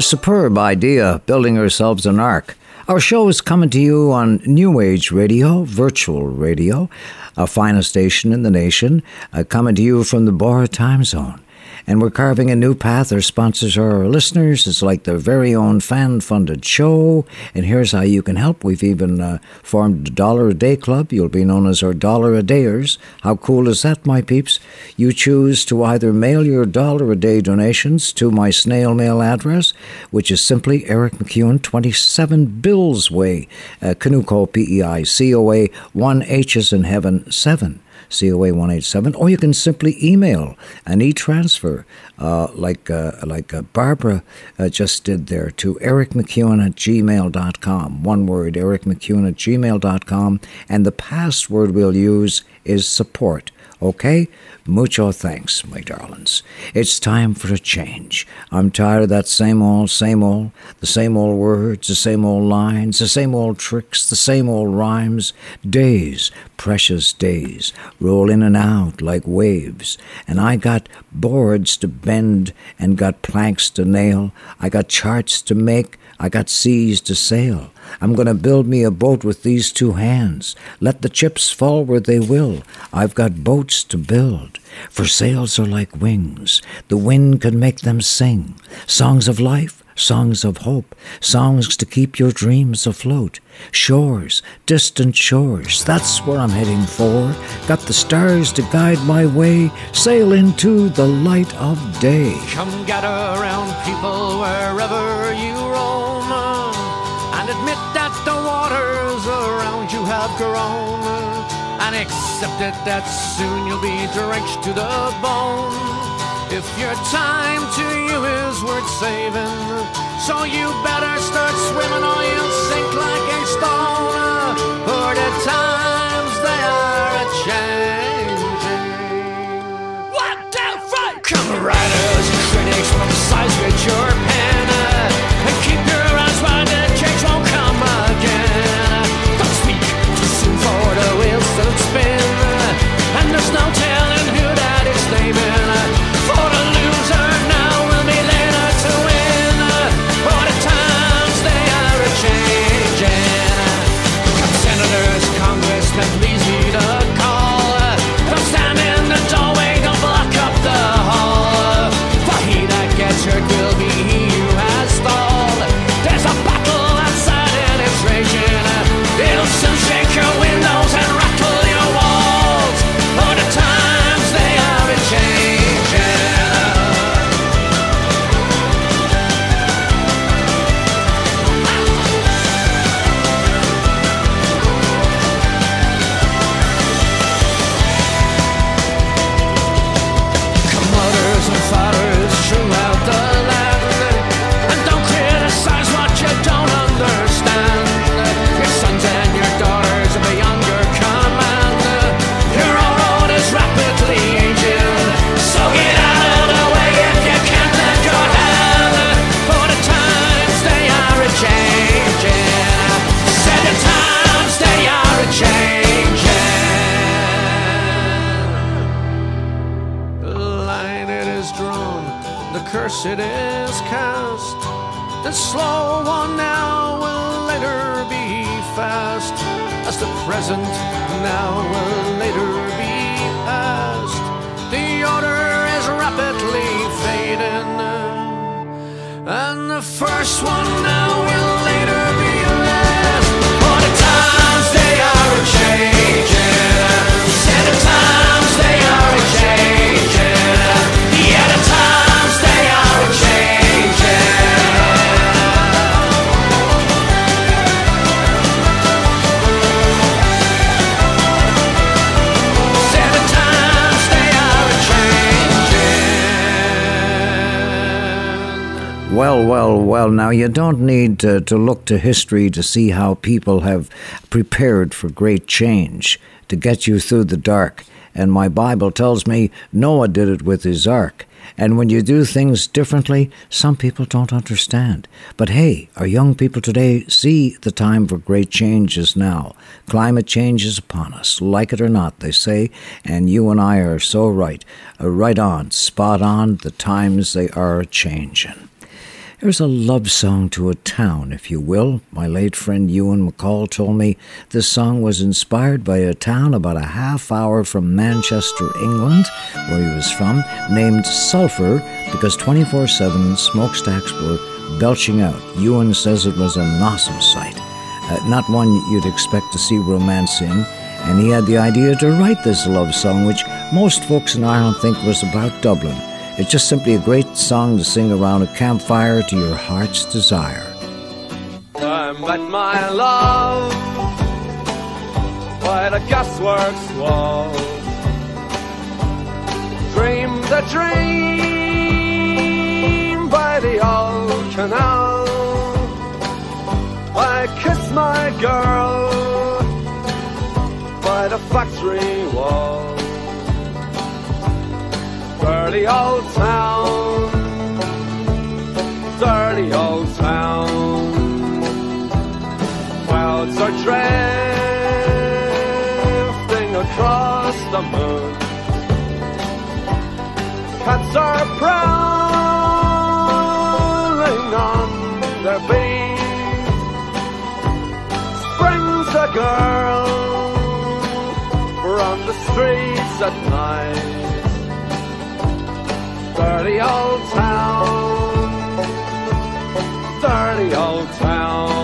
Superb idea, building ourselves an ark. Our show is coming to you on New Age Radio, virtual radio, a finest station in the nation, uh, coming to you from the Bora time zone. And we're carving a new path. Our sponsors are our listeners. It's like their very own fan funded show. And here's how you can help. We've even uh, formed a dollar a day club. You'll be known as our dollar a dayers. How cool is that, my peeps? You choose to either mail your dollar a day donations to my snail mail address, which is simply Eric MacEwen, 27 Bills Way, uh, Canuco, P E I C O A, 1 H is in heaven, 7. COA 187, or you can simply email an e transfer uh, like, uh, like uh, Barbara uh, just did there to Eric MacEwen at gmail.com. One word, Eric MacEwen at gmail.com, and the password we'll use is support. Okay? Mucho thanks, my darlings. It's time for a change. I'm tired of that same old, same old, the same old words, the same old lines, the same old tricks, the same old rhymes. Days, precious days, roll in and out like waves. And I got boards to bend and got planks to nail. I got charts to make. I got seas to sail. I'm going to build me a boat with these two hands. Let the chips fall where they will. I've got boats to build. For sails are like wings. The wind can make them sing. Songs of life, songs of hope, songs to keep your dreams afloat. Shores, distant shores, that's where I'm heading for. Got the stars to guide my way. Sail into the light of day. Come gather around people wherever have grown and accept it that soon you'll be drenched to the bone. If your time to you is worth saving, so you better start swimming or you'll sink like a stone. For the times they are a changing. One, two, three. Come writers, critics, emphasize with your pen is cast. The slow one now will later be fast, as the present now will later be past. The order is rapidly fading, and the first one now will Well, well, well, now you don't need to, to look to history to see how people have prepared for great change to get you through the dark. And my Bible tells me Noah did it with his ark. And when you do things differently, some people don't understand. But hey, our young people today see the time for great change is now. Climate change is upon us, like it or not, they say, and you and I are so right. Uh, right on, spot on, the times they are changing. Here's a love song to a town, if you will. My late friend Ewan MacColl told me this song was inspired by a town about a half hour from Manchester, England, where he was from, named Salford because 24 7 smokestacks were belching out. Ewan says it was an awesome sight, uh, not one you'd expect to see romance in. And he had the idea to write this love song, which most folks in Ireland think was about Dublin. It's just simply a great song to sing around a campfire to your heart's desire. I met my love by the gasworks wall. Dreamed a dream by the old canal. I kissed my girl by the factory wall. Dirty old town, dirty old town. Clouds are drifting across the moon. Cats are prowling on their beat. Springs a girl from the streets at night dirty old town, dirty old town.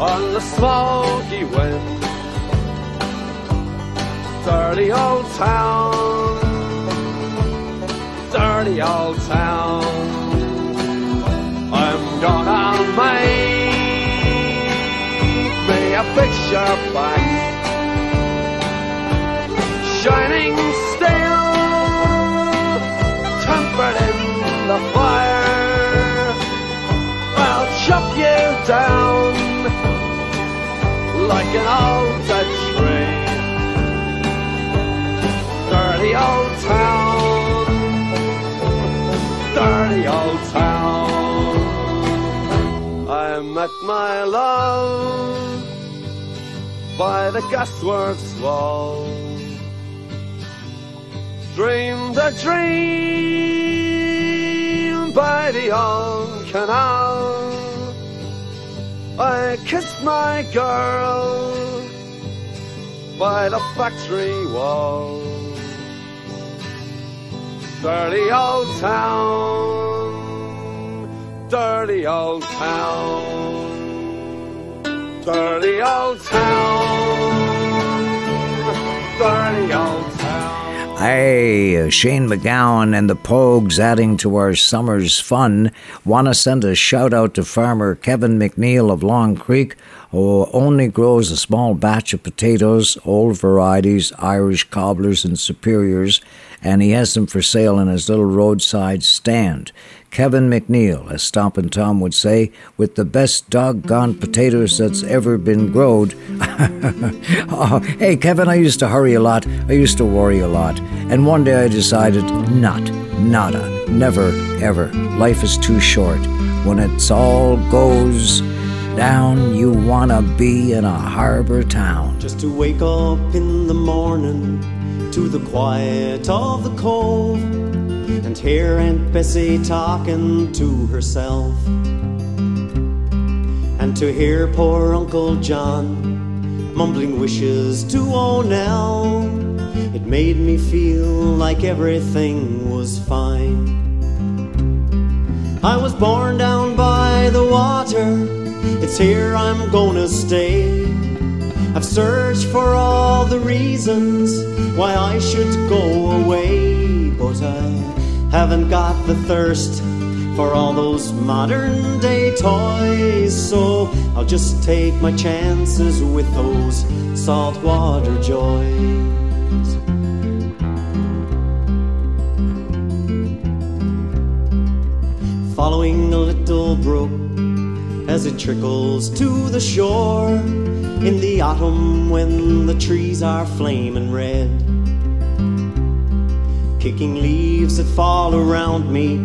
On the smoky wind. Dirty old town, dirty old town. I'm gonna make me a picture back, shining steel, tempered in the fire. Like an old dead tree. Dirty old town, dirty old town. I met my love by the gasworks wall. Dreamed a dream by the old canal. I kissed my girl by the factory wall. Dirty old town, dirty old town, dirty old town, Hey, Shane MacGowan and the Pogues adding to our summer's fun. Want to send a shout out to farmer Kevin McNeil of Long Creek, who only grows a small batch of potatoes, old varieties, Irish cobblers, and superiors, and he has them for sale in his little roadside stand. Kevin McNeil, as Stompin' Tom would say, with the best doggone potatoes that's ever been growed. oh, hey, Kevin, I used to hurry a lot. I used to worry a lot. And one day I decided, not, nada, never, ever. Life is too short. When it's all goes down, you wanna be in a harbor town. Just to wake up in the morning to the quiet of the cove and hear Aunt Bessie talking to herself. And to hear poor Uncle John mumbling wishes to O'Nell. It made me feel like everything was fine. I was born down by the water, it's here I'm gonna stay. I've searched for all the reasons why I should go away, but I haven't got the thirst for all those modern day toys. So I'll just take my chances with those saltwater joys. Following a little brook as it trickles to the shore in the autumn when the trees are flaming red. Kicking leaves that fall around me,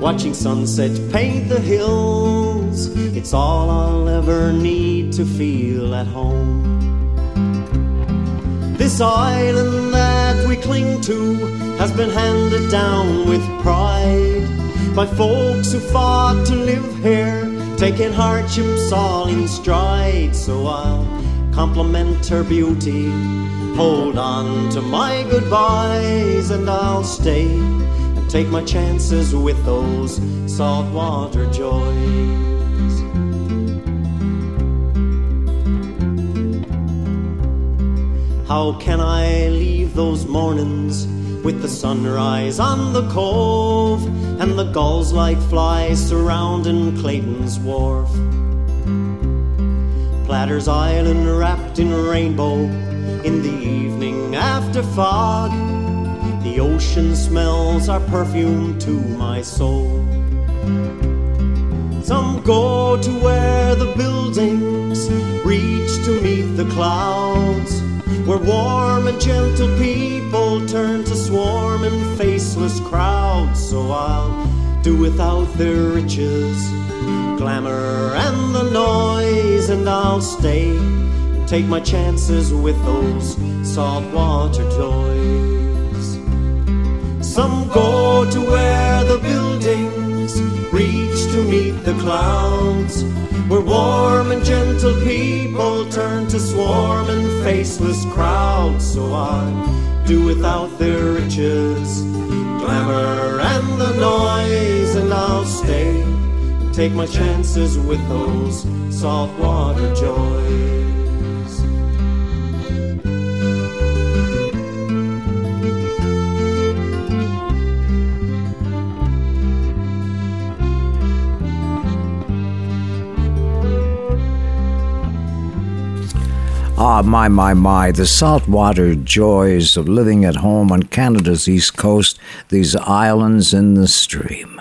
watching sunset paint the hills. It's all I'll ever need to feel at home. This island that we cling to has been handed down with pride by folks who fought to live here, taking hardships all in stride. So I'll compliment her beauty, hold on to my goodbyes, and I'll stay and take my chances with those saltwater joys. How can I leave those mornings with the sunrise on the cove and the gulls like flies surrounding Clayton's wharf? Platter's Island wrapped in rainbow in the evening after fog. The ocean smells are perfume to my soul. Some go to where the buildings reach to meet the clouds, where warm and gentle people turn to swarm in faceless crowds. So I'll do without their riches, glamour, and the noise, and I'll stay and take my chances with those saltwater toys. Some go to where the buildings reach to meet the clouds, where warm and gentle people turn to swarm and faceless crowds. So I do without their riches, glamour, and the noise, and I'll stay take my chances with those saltwater joys. Ah, my, my, my, the saltwater joys of living at home on Canada's east coast, these islands in the stream.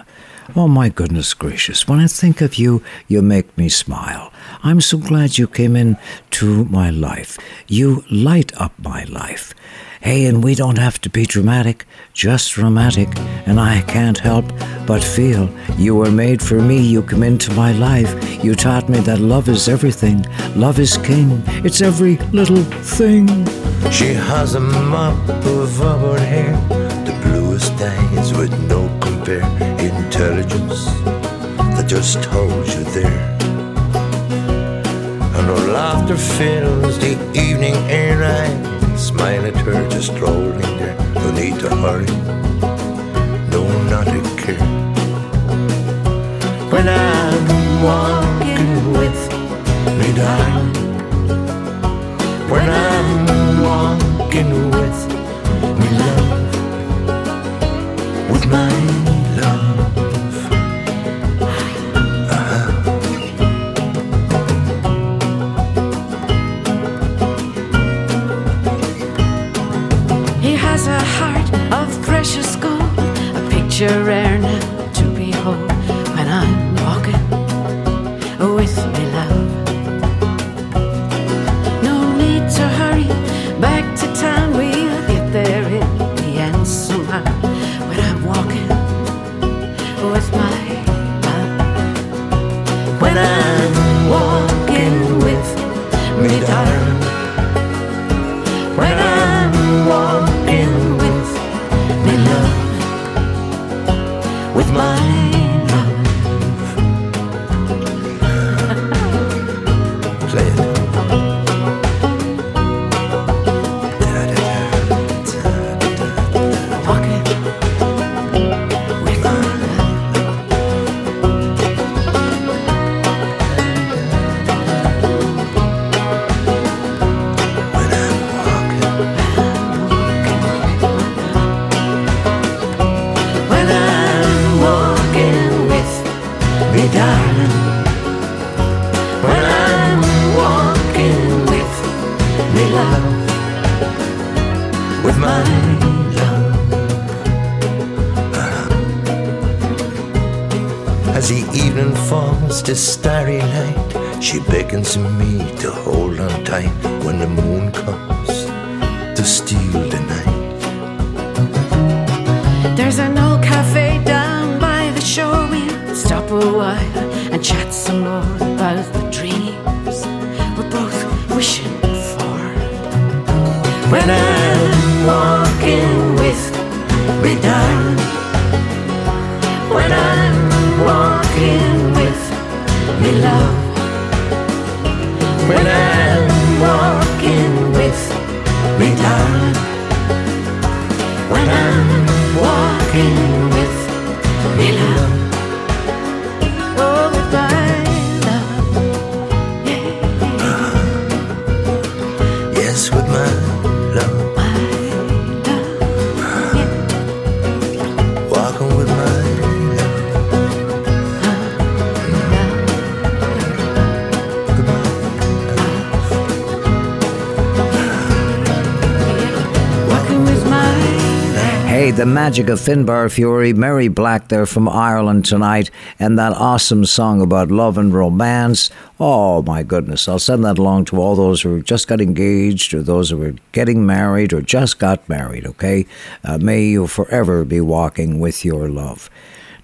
Oh, my goodness gracious, when I think of you, you make me smile. I'm so glad you came in to my life. You light up my life. Hey, and we don't have to be dramatic, just romantic, and I can't help but feel you were made for me. You come into my life. You taught me that love is everything, love is king, it's every little thing. She has a mop of auburn hair, the bluest eyes with no compare, intelligence that just holds you there. And her laughter fills the evening air. Smile at her just strolling there, no need to hurry, no not a care. When I'm walking with me darling, when I'm walking with me love, with mine. Now to magic of Finbar Furey, Mary Black there from Ireland tonight, and that awesome song about love and romance. Oh my goodness, I'll send that along to all those who just got engaged or those who are getting married or just got married, okay? Uh, may you forever be walking with your love.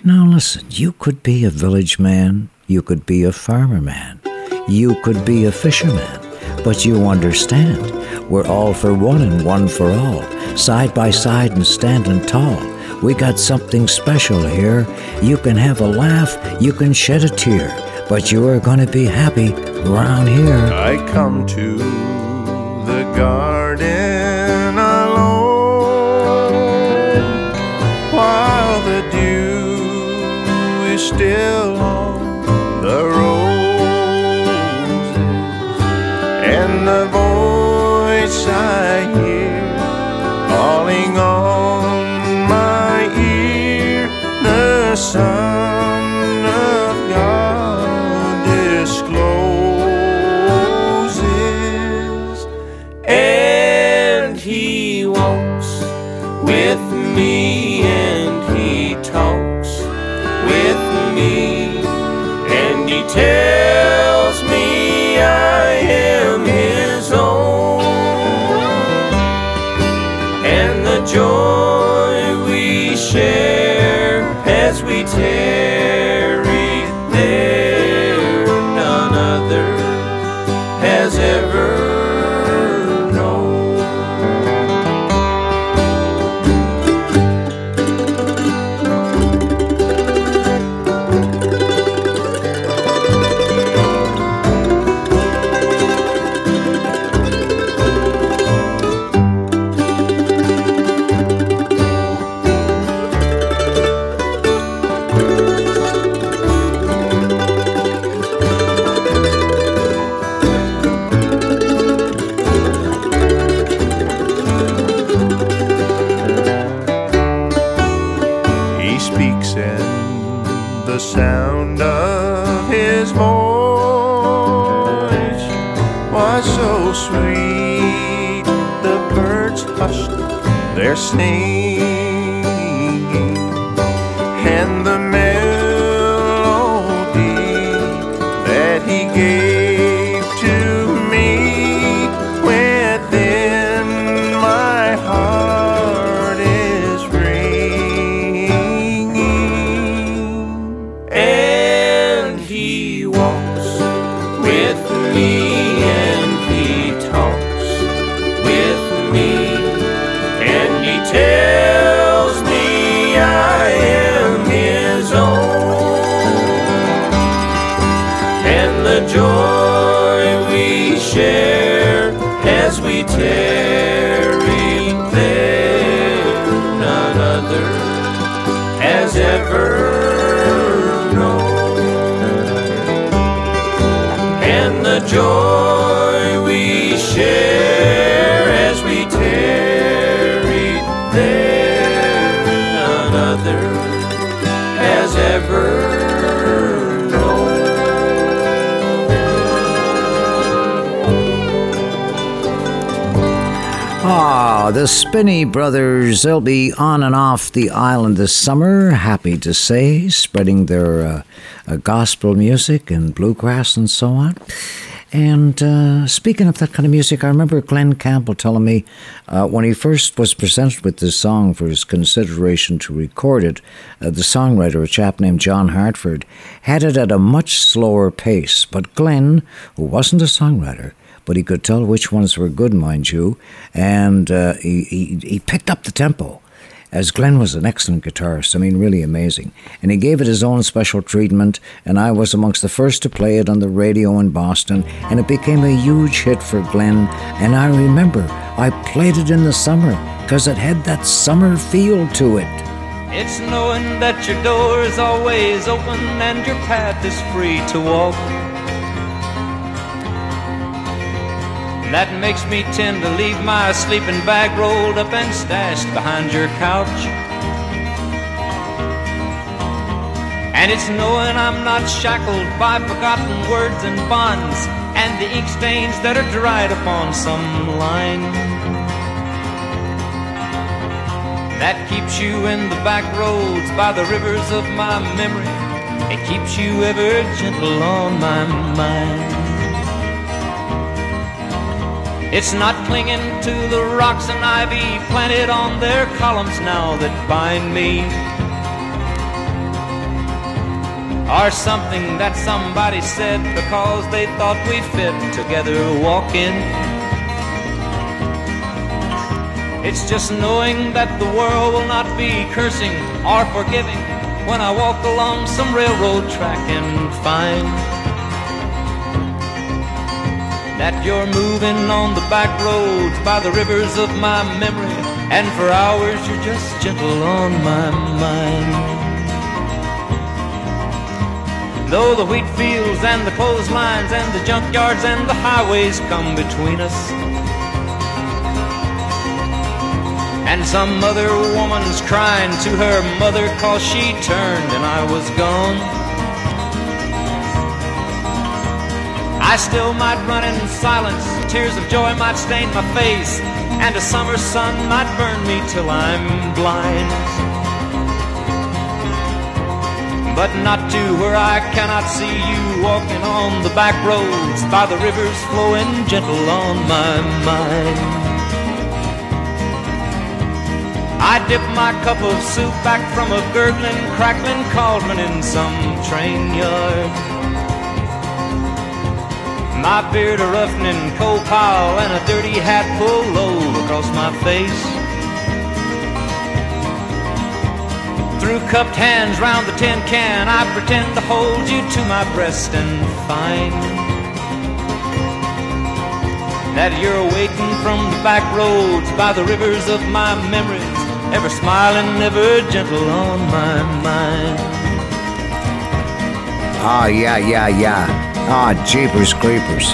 Now listen, you could be a village man, you could be a farmer man, you could be a fisherman. But you understand, we're all for one and one for all, side by side and standing tall. We got something special here. You can have a laugh, you can shed a tear, but you are gonna be happy round here. I come to the garden alone while the dew is still The Spinney brothers, they'll be on and off the island this summer, happy to say, spreading their uh, uh, gospel music and bluegrass and so on. And uh, speaking of that kind of music, I remember Glen Campbell telling me uh, when he first was presented with this song for his consideration to record it, uh, the songwriter, a chap named John Hartford, had it at a much slower pace. But Glen, who wasn't a songwriter, but he could tell which ones were good, mind you, and uh, he, he, he picked up the tempo. As Glen was an excellent guitarist, I mean, really amazing. And he gave it his own special treatment, and I was amongst the first to play it on the radio in Boston, and it became a huge hit for Glen. And I remember I played it in the summer because it had that summer feel to it. It's knowing that your door is always open and your path is free to walk. That makes me tend to leave my sleeping bag rolled up and stashed behind your couch. And it's knowing I'm not shackled by forgotten words and bonds and the ink stains that are dried upon some line. That keeps you in the back roads by the rivers of my memory. It keeps you ever gentle on my mind. It's not clinging to the rocks and ivy planted on their columns now that bind me. Or something that somebody said because they thought we fit together walking. It's just knowing that the world will not be cursing or forgiving when I walk along some railroad track and find that you're moving on the back roads by the rivers of my memory, and for hours you're just gentle on my mind. Though the wheat fields and the clotheslines and the junkyards and the highways come between us, and some other woman's crying to her mother cause she turned and I was gone. I still might run in silence, tears of joy might stain my face, and a summer sun might burn me till I'm blind. But not to where I cannot see you walking on the back roads by the rivers flowing gentle on my mind. I dip my cup of soup back from a gurgling, crackling cauldron in some train yard. My beard a roughening coal pile and a dirty hat pulled low across my face. Through cupped hands round the tin can, I pretend to hold you to my breast and find that you're waiting from the back roads by the rivers of my memories, ever smiling, ever gentle on my mind. Ah, yeah, yeah, yeah. Ah, jeepers creepers.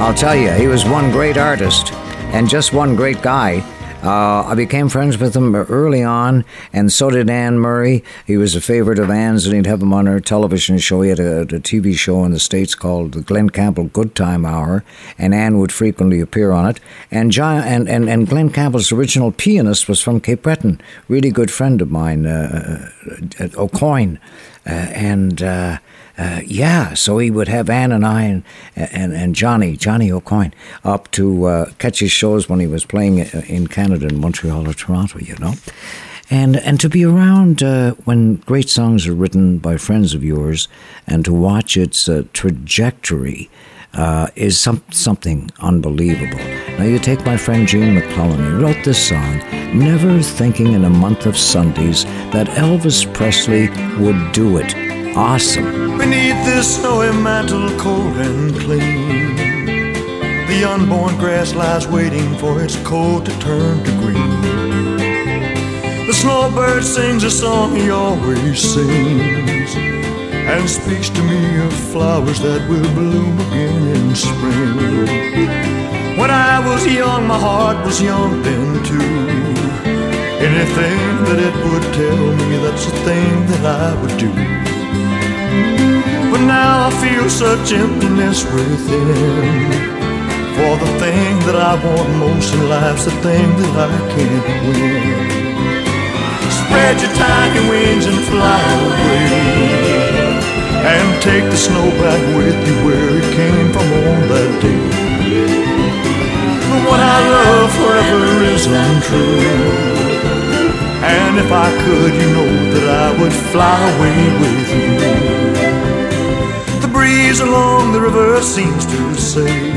I'll tell you, he was one great artist and just one great guy. Uh, I became friends with him early on, and so did Anne Murray. He was a favorite of Anne's, and he'd have him on her television show. He had a, a TV show in the States called the Glen Campbell Good Time Hour, and Anne would frequently appear on it. And, John, and, and, and Glen Campbell's original pianist was from Cape Breton, really good friend of mine, uh, uh, O'Coin. Uh, and uh, yeah, so he would have Anne and I and and, and Johnny Johnny O'Coin up to uh, catch his shows when he was playing uh, in Canada, in Montreal or Toronto, you know. And and to be around uh, when great songs are written by friends of yours, and to watch its uh, trajectory. Uh, is some, something unbelievable. Now, you take my friend Gene MacLellan, he wrote this song, never thinking in a month of Sundays that Elvis Presley would do it. Awesome. Beneath this snowy mantle, cold and clean, the unborn grass lies waiting for its coat to turn to green. The snowbird sings a song he always sings and speaks to me of flowers that will bloom again in spring. When I was young, my heart was young then too. Anything that it would tell me, that's the thing that I would do. But now I feel such emptiness within. For the thing that I want most in life's the thing that I can't win. Spread your tiny wings and fly away. And take the snow back with you where it came from on that day. The one I love forever is untrue. And if I could, you know that I would fly away with you. Breeze along the river seems to say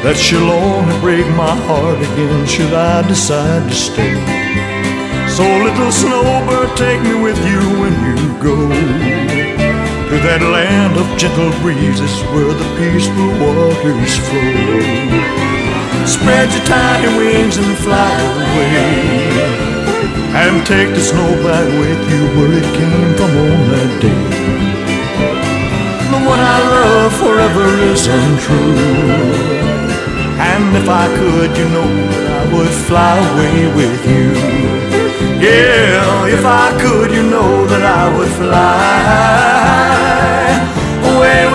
that she'll only break my heart again should I decide to stay. So, little snowbird, take me with you when you go to that land of gentle breezes where the peaceful waters flow. Spread your tiny wings and fly away. And take the snow back with you where it came from on that day. Love forever is untrue. And if I could, you know I would fly away with you. Yeah, if I could, you know that I would fly away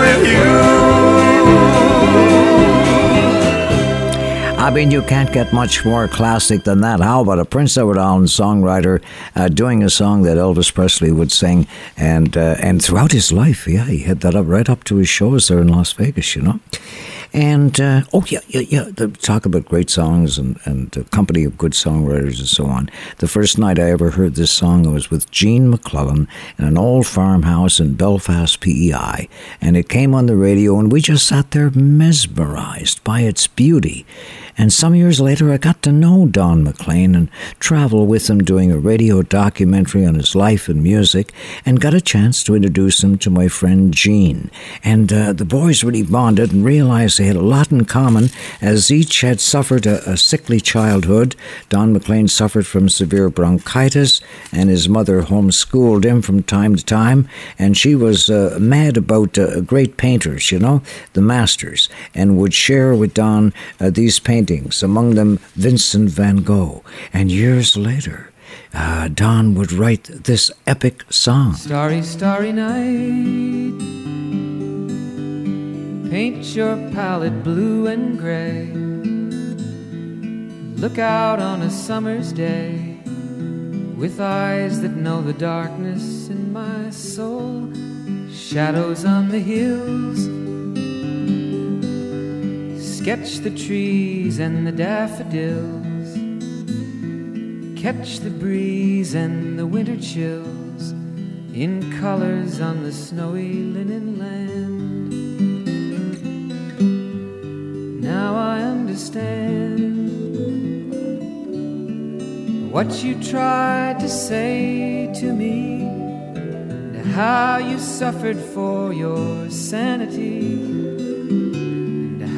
I mean, you can't get much more classic than that. How about a Prince Edward Island songwriter uh, doing a song that Elvis Presley would sing, and uh, and throughout his life, yeah, he had that up right up to his shows there in Las Vegas, you know. And uh, oh yeah, yeah, yeah. The, talk about great songs and and the company of good songwriters and so on. The first night I ever heard this song, was with Gene MacLellan in an old farmhouse in Belfast, PEI, and it came on the radio, and we just sat there mesmerized by its beauty. And some years later, I got to know Don McLean and travel with him doing a radio documentary on his life and music, and got a chance to introduce him to my friend Gene. And uh, the boys really bonded and realized they had a lot in common, as each had suffered a, a sickly childhood. Don McLean suffered from severe bronchitis, and his mother homeschooled him from time to time, and she was uh, mad about uh, great painters, you know, the masters, and would share with Don uh, these paintings among them Vincent van Gogh. And years later, uh, Don would write this epic song. Starry, starry night. Paint your palette blue and gray. Look out on a summer's day with eyes that know the darkness in my soul. Shadows on the hills. Sketch the trees and the daffodils. Catch the breeze and the winter chills in colors on the snowy linen land. Now I understand what you tried to say to me, and how you suffered for your sanity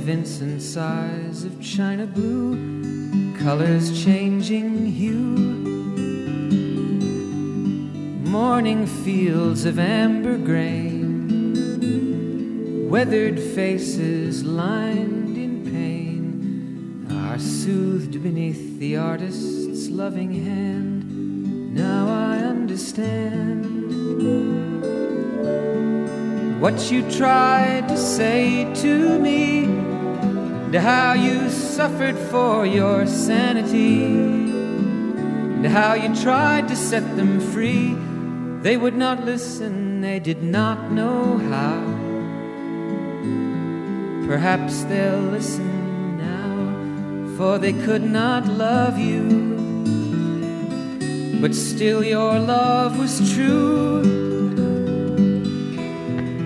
in Vincent's eyes of china blue, colors changing hue. Morning fields of amber grain, weathered faces lined in pain are soothed beneath the artist's loving hand. Now I understand what you tried to say to me, and how you suffered for your sanity, and how you tried to set them free. They would not listen, they did not know how. Perhaps they'll listen now, for they could not love you. But still, your love was true.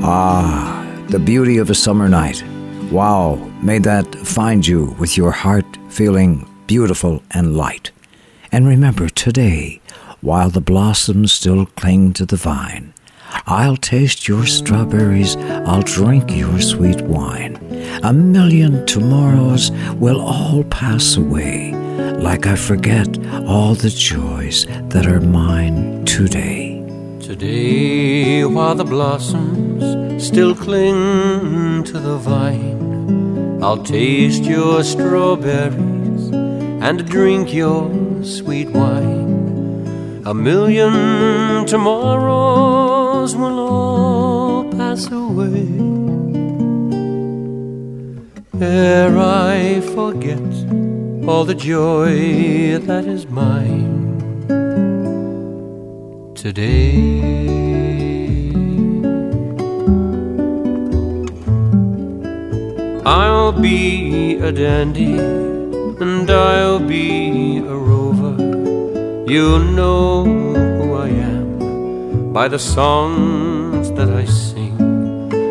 Ah, the beauty of a summer night. Wow, may that find you with your heart feeling beautiful and light. And remember today, while the blossoms still cling to the vine, I'll taste your strawberries, I'll drink your sweet wine. A million tomorrows will all pass away, like I forget all the joys that are mine today. Today, while the blossoms still cling to the vine, I'll taste your strawberries and drink your sweet wine. A million tomorrows will all pass away ere I forget all the joy that is mine today. I'll be a dandy and I'll be a rover. You'll know who I am by the songs that I sing.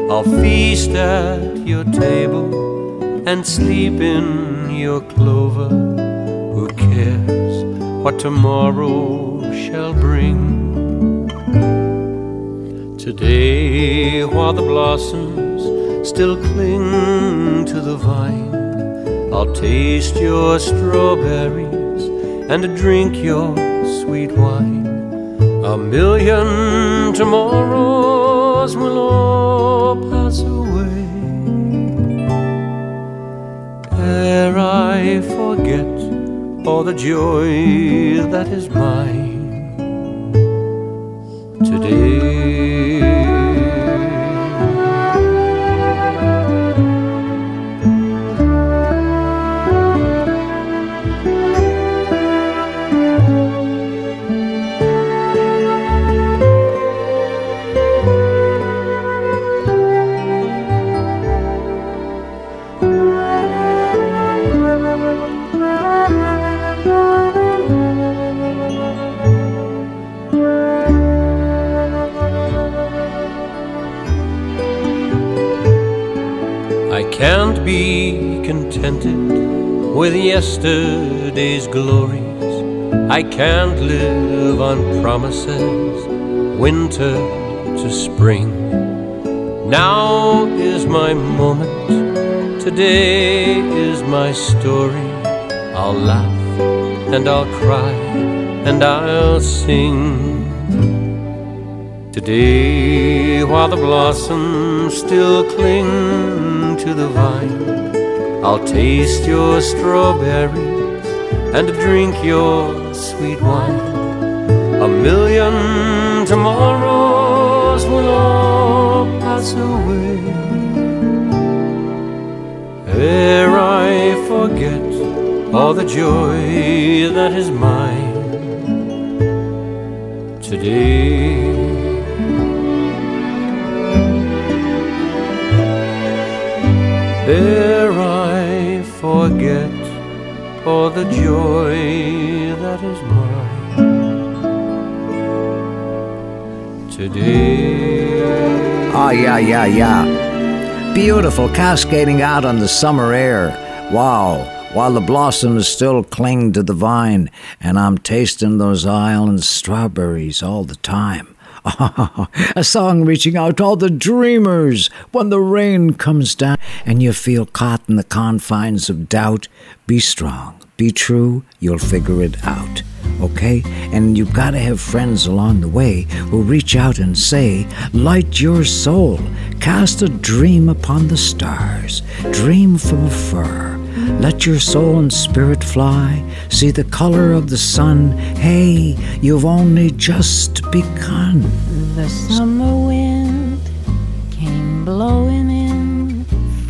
I'll feast at your table and sleep in your clover. Who cares what tomorrow shall bring? Today, while the blossoms still cling to the vine, I'll taste your strawberries and drink your sweet wine. A million tomorrows will all pass away ere I forget all the joy that is mine contented with yesterday's glories. I can't live on promises, winter to spring. Now is my moment, today is my story. I'll laugh and I'll cry and I'll sing. Today, while the blossoms still cling to the vine, I'll taste your strawberries and drink your sweet wine. A million tomorrows will all pass away ere I forget all the joy that is mine today. Ere all the joy that is mine today. Ah, yeah, yeah, yeah. Beautiful, cascading out on the summer air. Wow. While the blossoms still cling to the vine, and I'm tasting those island strawberries all the time. a song reaching out to all the dreamers when the rain comes down and you feel caught in the confines of doubt. Be strong, be true, you'll figure it out. Okay? And you've got to have friends along the way who reach out and say, Light your soul, cast a dream upon the stars, dream from afar. Let your soul and spirit fly, see the color of the sun. Hey, you've only just begun. The summer wind came blowing in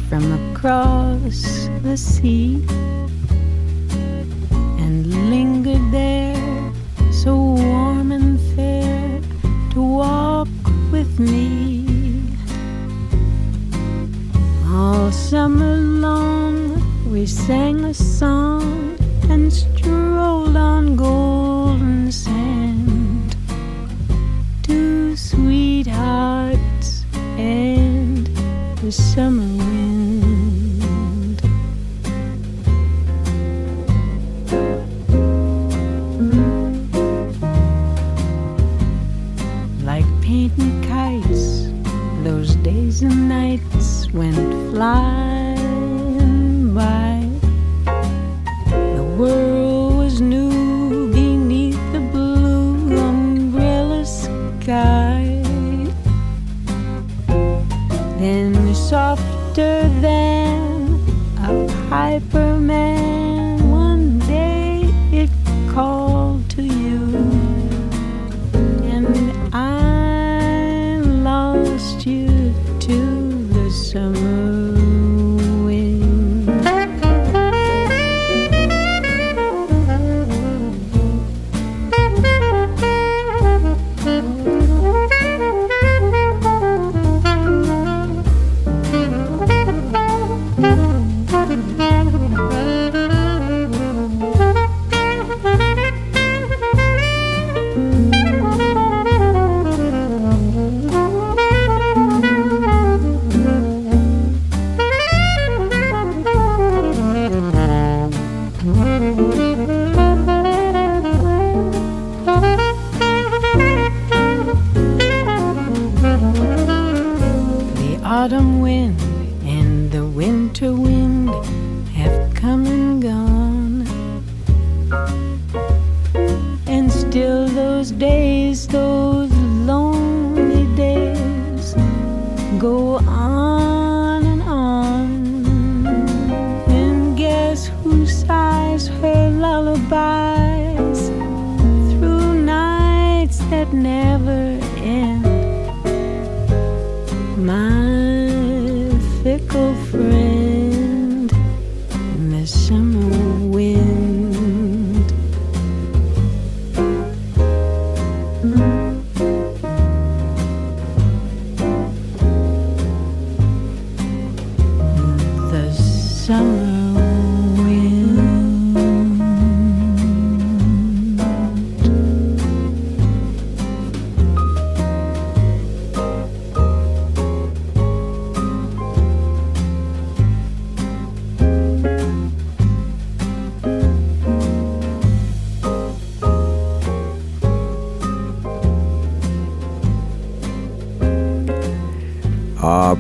from across the sea and lingered there so warm and fair to walk with me. All summer long we sang a song and strolled on golden sand. Two sweethearts and the summer wind. Like painting kites, those days and nights went flying softer than a piper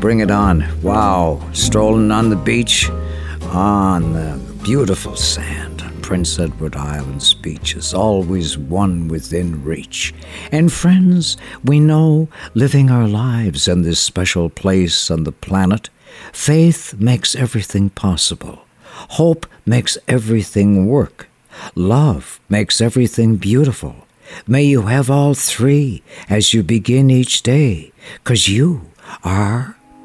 bring it on. Wow. Strolling on the beach on the beautiful sand on Prince Edward Island's beaches, always one within reach. And friends, we know living our lives in this special place on the planet, faith makes everything possible. Hope makes everything work. Love makes everything beautiful. May you have all three as you begin each day, because you are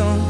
favorite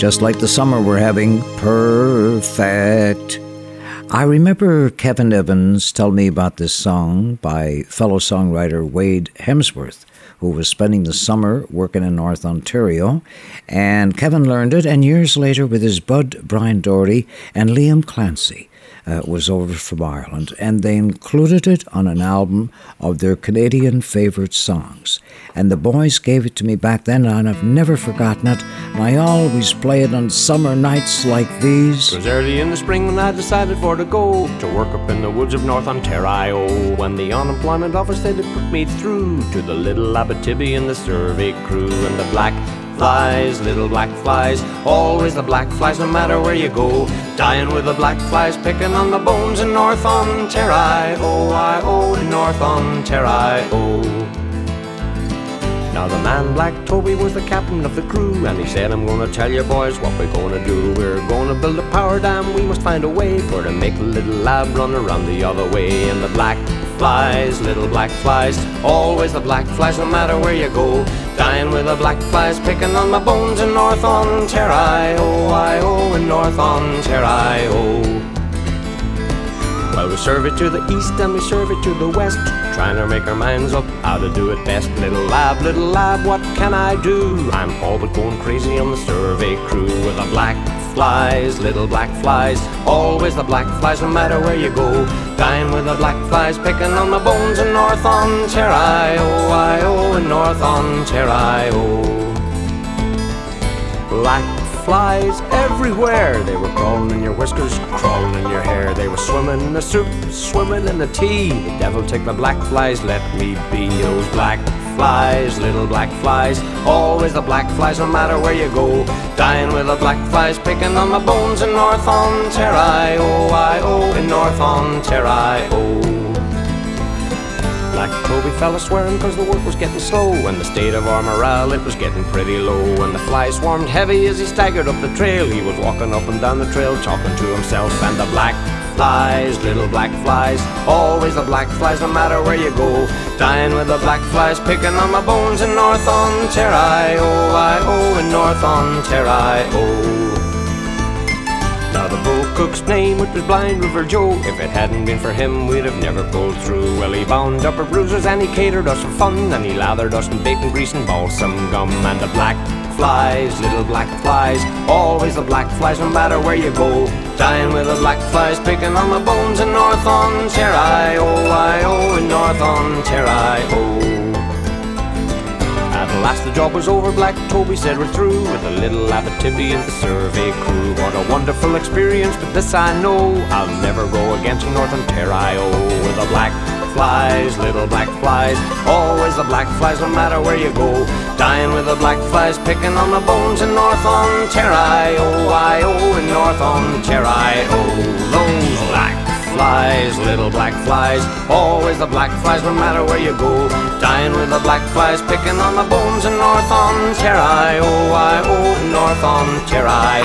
just like the summer we're having. Perfect. I remember Kevin Evans tell me about this song by fellow songwriter Wade Hemsworth, who was spending the summer working in North Ontario. And Kevin learned it, and years later, with his bud Brian Doherty and Liam Clancy, uh, was over from Ireland, and they included it on an album of their Canadian favourite songs. And the boys gave it to me back then, and I've never forgotten it. And I always play it on summer nights like these. It was early in the spring when I decided for to go to work up in the woods of North Ontario. When the unemployment office they did put me through to the little Abitibi and the survey crew and the black flies, little black flies, always the black flies, no matter where you go. Dying with the black flies, picking on the bones in North Ontario. Oh, I oh, North Ontario. Now the man Black Toby was the captain of the crew And he said I'm gonna tell you boys what we're gonna do. We're gonna build a power dam, we must find a way For to make the little lab run around the other way. And the black flies, little black flies Always the black flies no matter where you go. Dying with the black flies picking on my bones in North Ontario. Oh, I oh in North Ontario well, we serve it to the east and we serve it to the west, trying to make our minds up how to do it best. Little lab, little lab, what can I do? I'm all but going crazy on the survey crew with the black flies, little black flies, always the black flies, no matter where you go. Dying with the black flies, picking on my bones in North Ontario, I oh in North Ontario. Black flies everywhere. They were crawling in your whiskers, crawling in your hair. They were swimming in the soup, swimming in the tea. The devil take the black flies, let me be those black flies, little black flies. Always the black flies, no matter where you go. Dying with the black flies, picking on my bones in North Ontario. I oh, oh in North Ontario. Black Toby fell a swearing cause the work was getting slow. And the state of our morale it was getting pretty low. And the flies swarmed heavy as he staggered up the trail. He was walking up and down the trail talking to himself. And the black flies, little black flies Always the black flies no matter where you go. Dying with the black flies picking on my bones in North Ontario. Oh in North Ontario. Now the bull cook's name, which was Blind River Joe. If it hadn't been for him, we'd have never pulled through. Well, he bound up our bruises and he catered us for fun, and he lathered us in bacon grease and balsam gum. And the black flies, little black flies, always the black flies, no matter where you go. Dying with the black flies, picking on my bones in North Ontario. I oh in North Ontario. Last the job was over, Black Toby said we're through with the little Abitibi and the survey crew. What a wonderful experience, but this I know, I'll never go again to North Ontario with the black flies, little black flies, always the black flies, no matter where you go. Dying with the black flies, picking on the bones in North Ontario, I oh in North Ontario, those black flies, little black flies, always the black flies, no matter where you go. Dying with the black flies, picking on the bones in North Ontario, Oh, I oh North Ontario.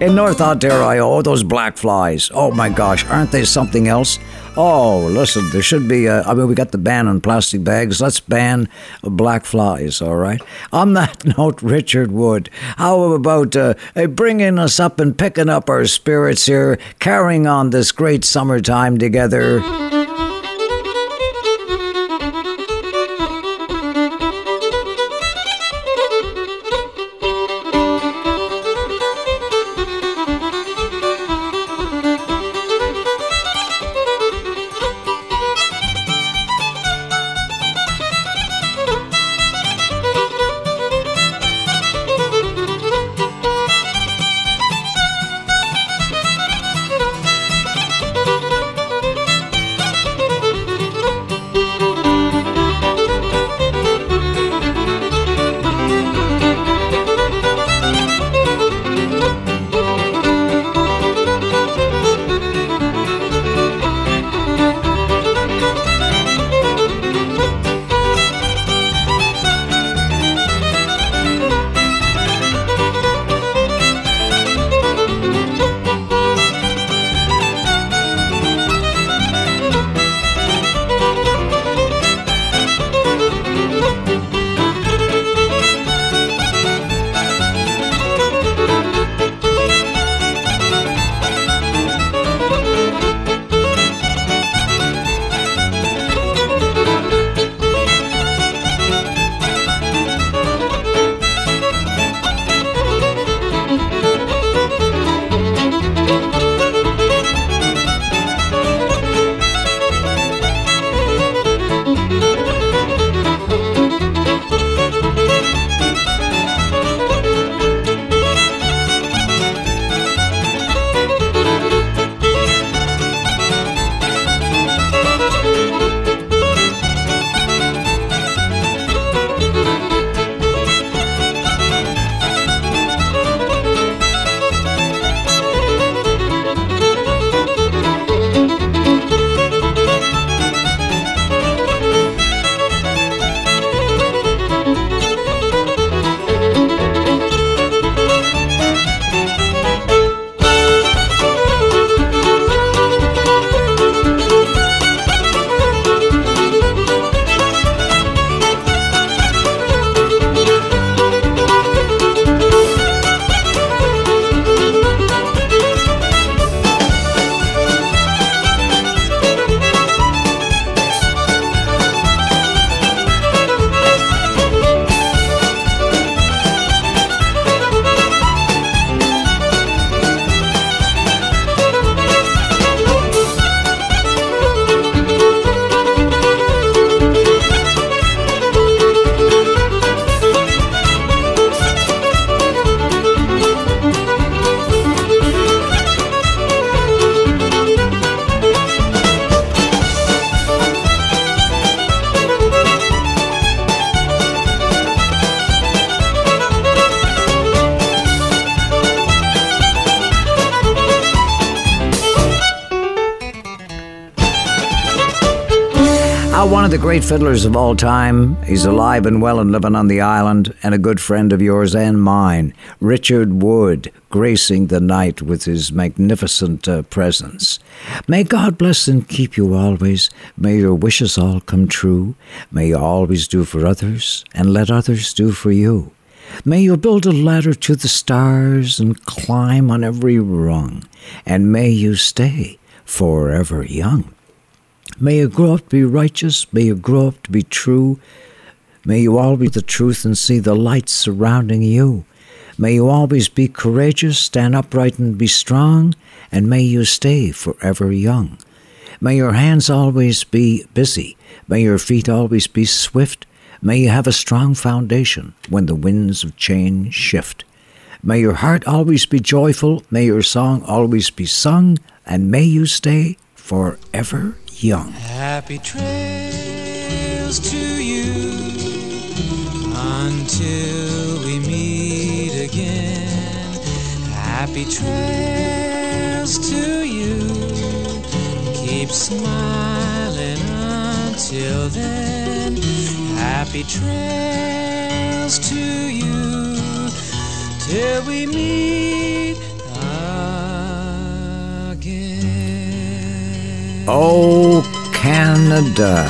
in North Ontario, oh, those black flies. Oh my gosh, aren't they something else? Oh, listen, there should be, a, I mean, we got the ban on plastic bags. Let's ban black flies, all right? On that note, Richard Wood, how about uh, bringing us up and picking up our spirits here, carrying on this great summertime together? Great fiddlers of all time, he's alive and well and living on the island, and a good friend of yours and mine, Richard Wood, gracing the night with his magnificent uh, presence. May God bless and keep you always. May your wishes all come true. May you always do for others, and let others do for you. May you build a ladder to the stars and climb on every rung, and may you stay forever young. May you grow up to be righteous. May you grow up to be true. May you always be the truth and see the light surrounding you. May you always be courageous, stand upright and be strong, and may you stay forever young. May your hands always be busy. May your feet always be swift. May you have a strong foundation when the winds of change shift. May your heart always be joyful. May your song always be sung. And may you stay forever young. Happy trails to you until we meet again. Happy trails to you. Keep smiling until then. Happy trails to you till we meet Oh, Canada,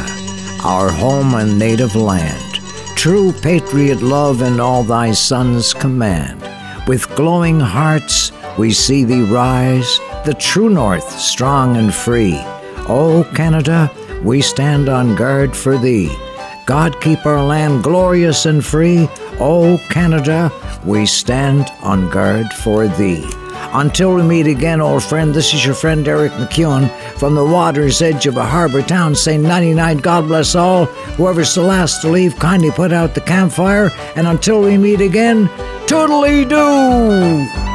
our home and native land, true patriot love in all thy sons command. With glowing hearts we see thee rise, the true north, strong and free. Oh, Canada, we stand on guard for thee. God keep our land glorious and free. Oh, Canada, we stand on guard for thee. Until we meet again, old friend, this is your friend Eric MacEwen from the water's edge of a harbor town saying 99, God bless all. Whoever's the last to leave, kindly put out the campfire. And until we meet again, toodly doo!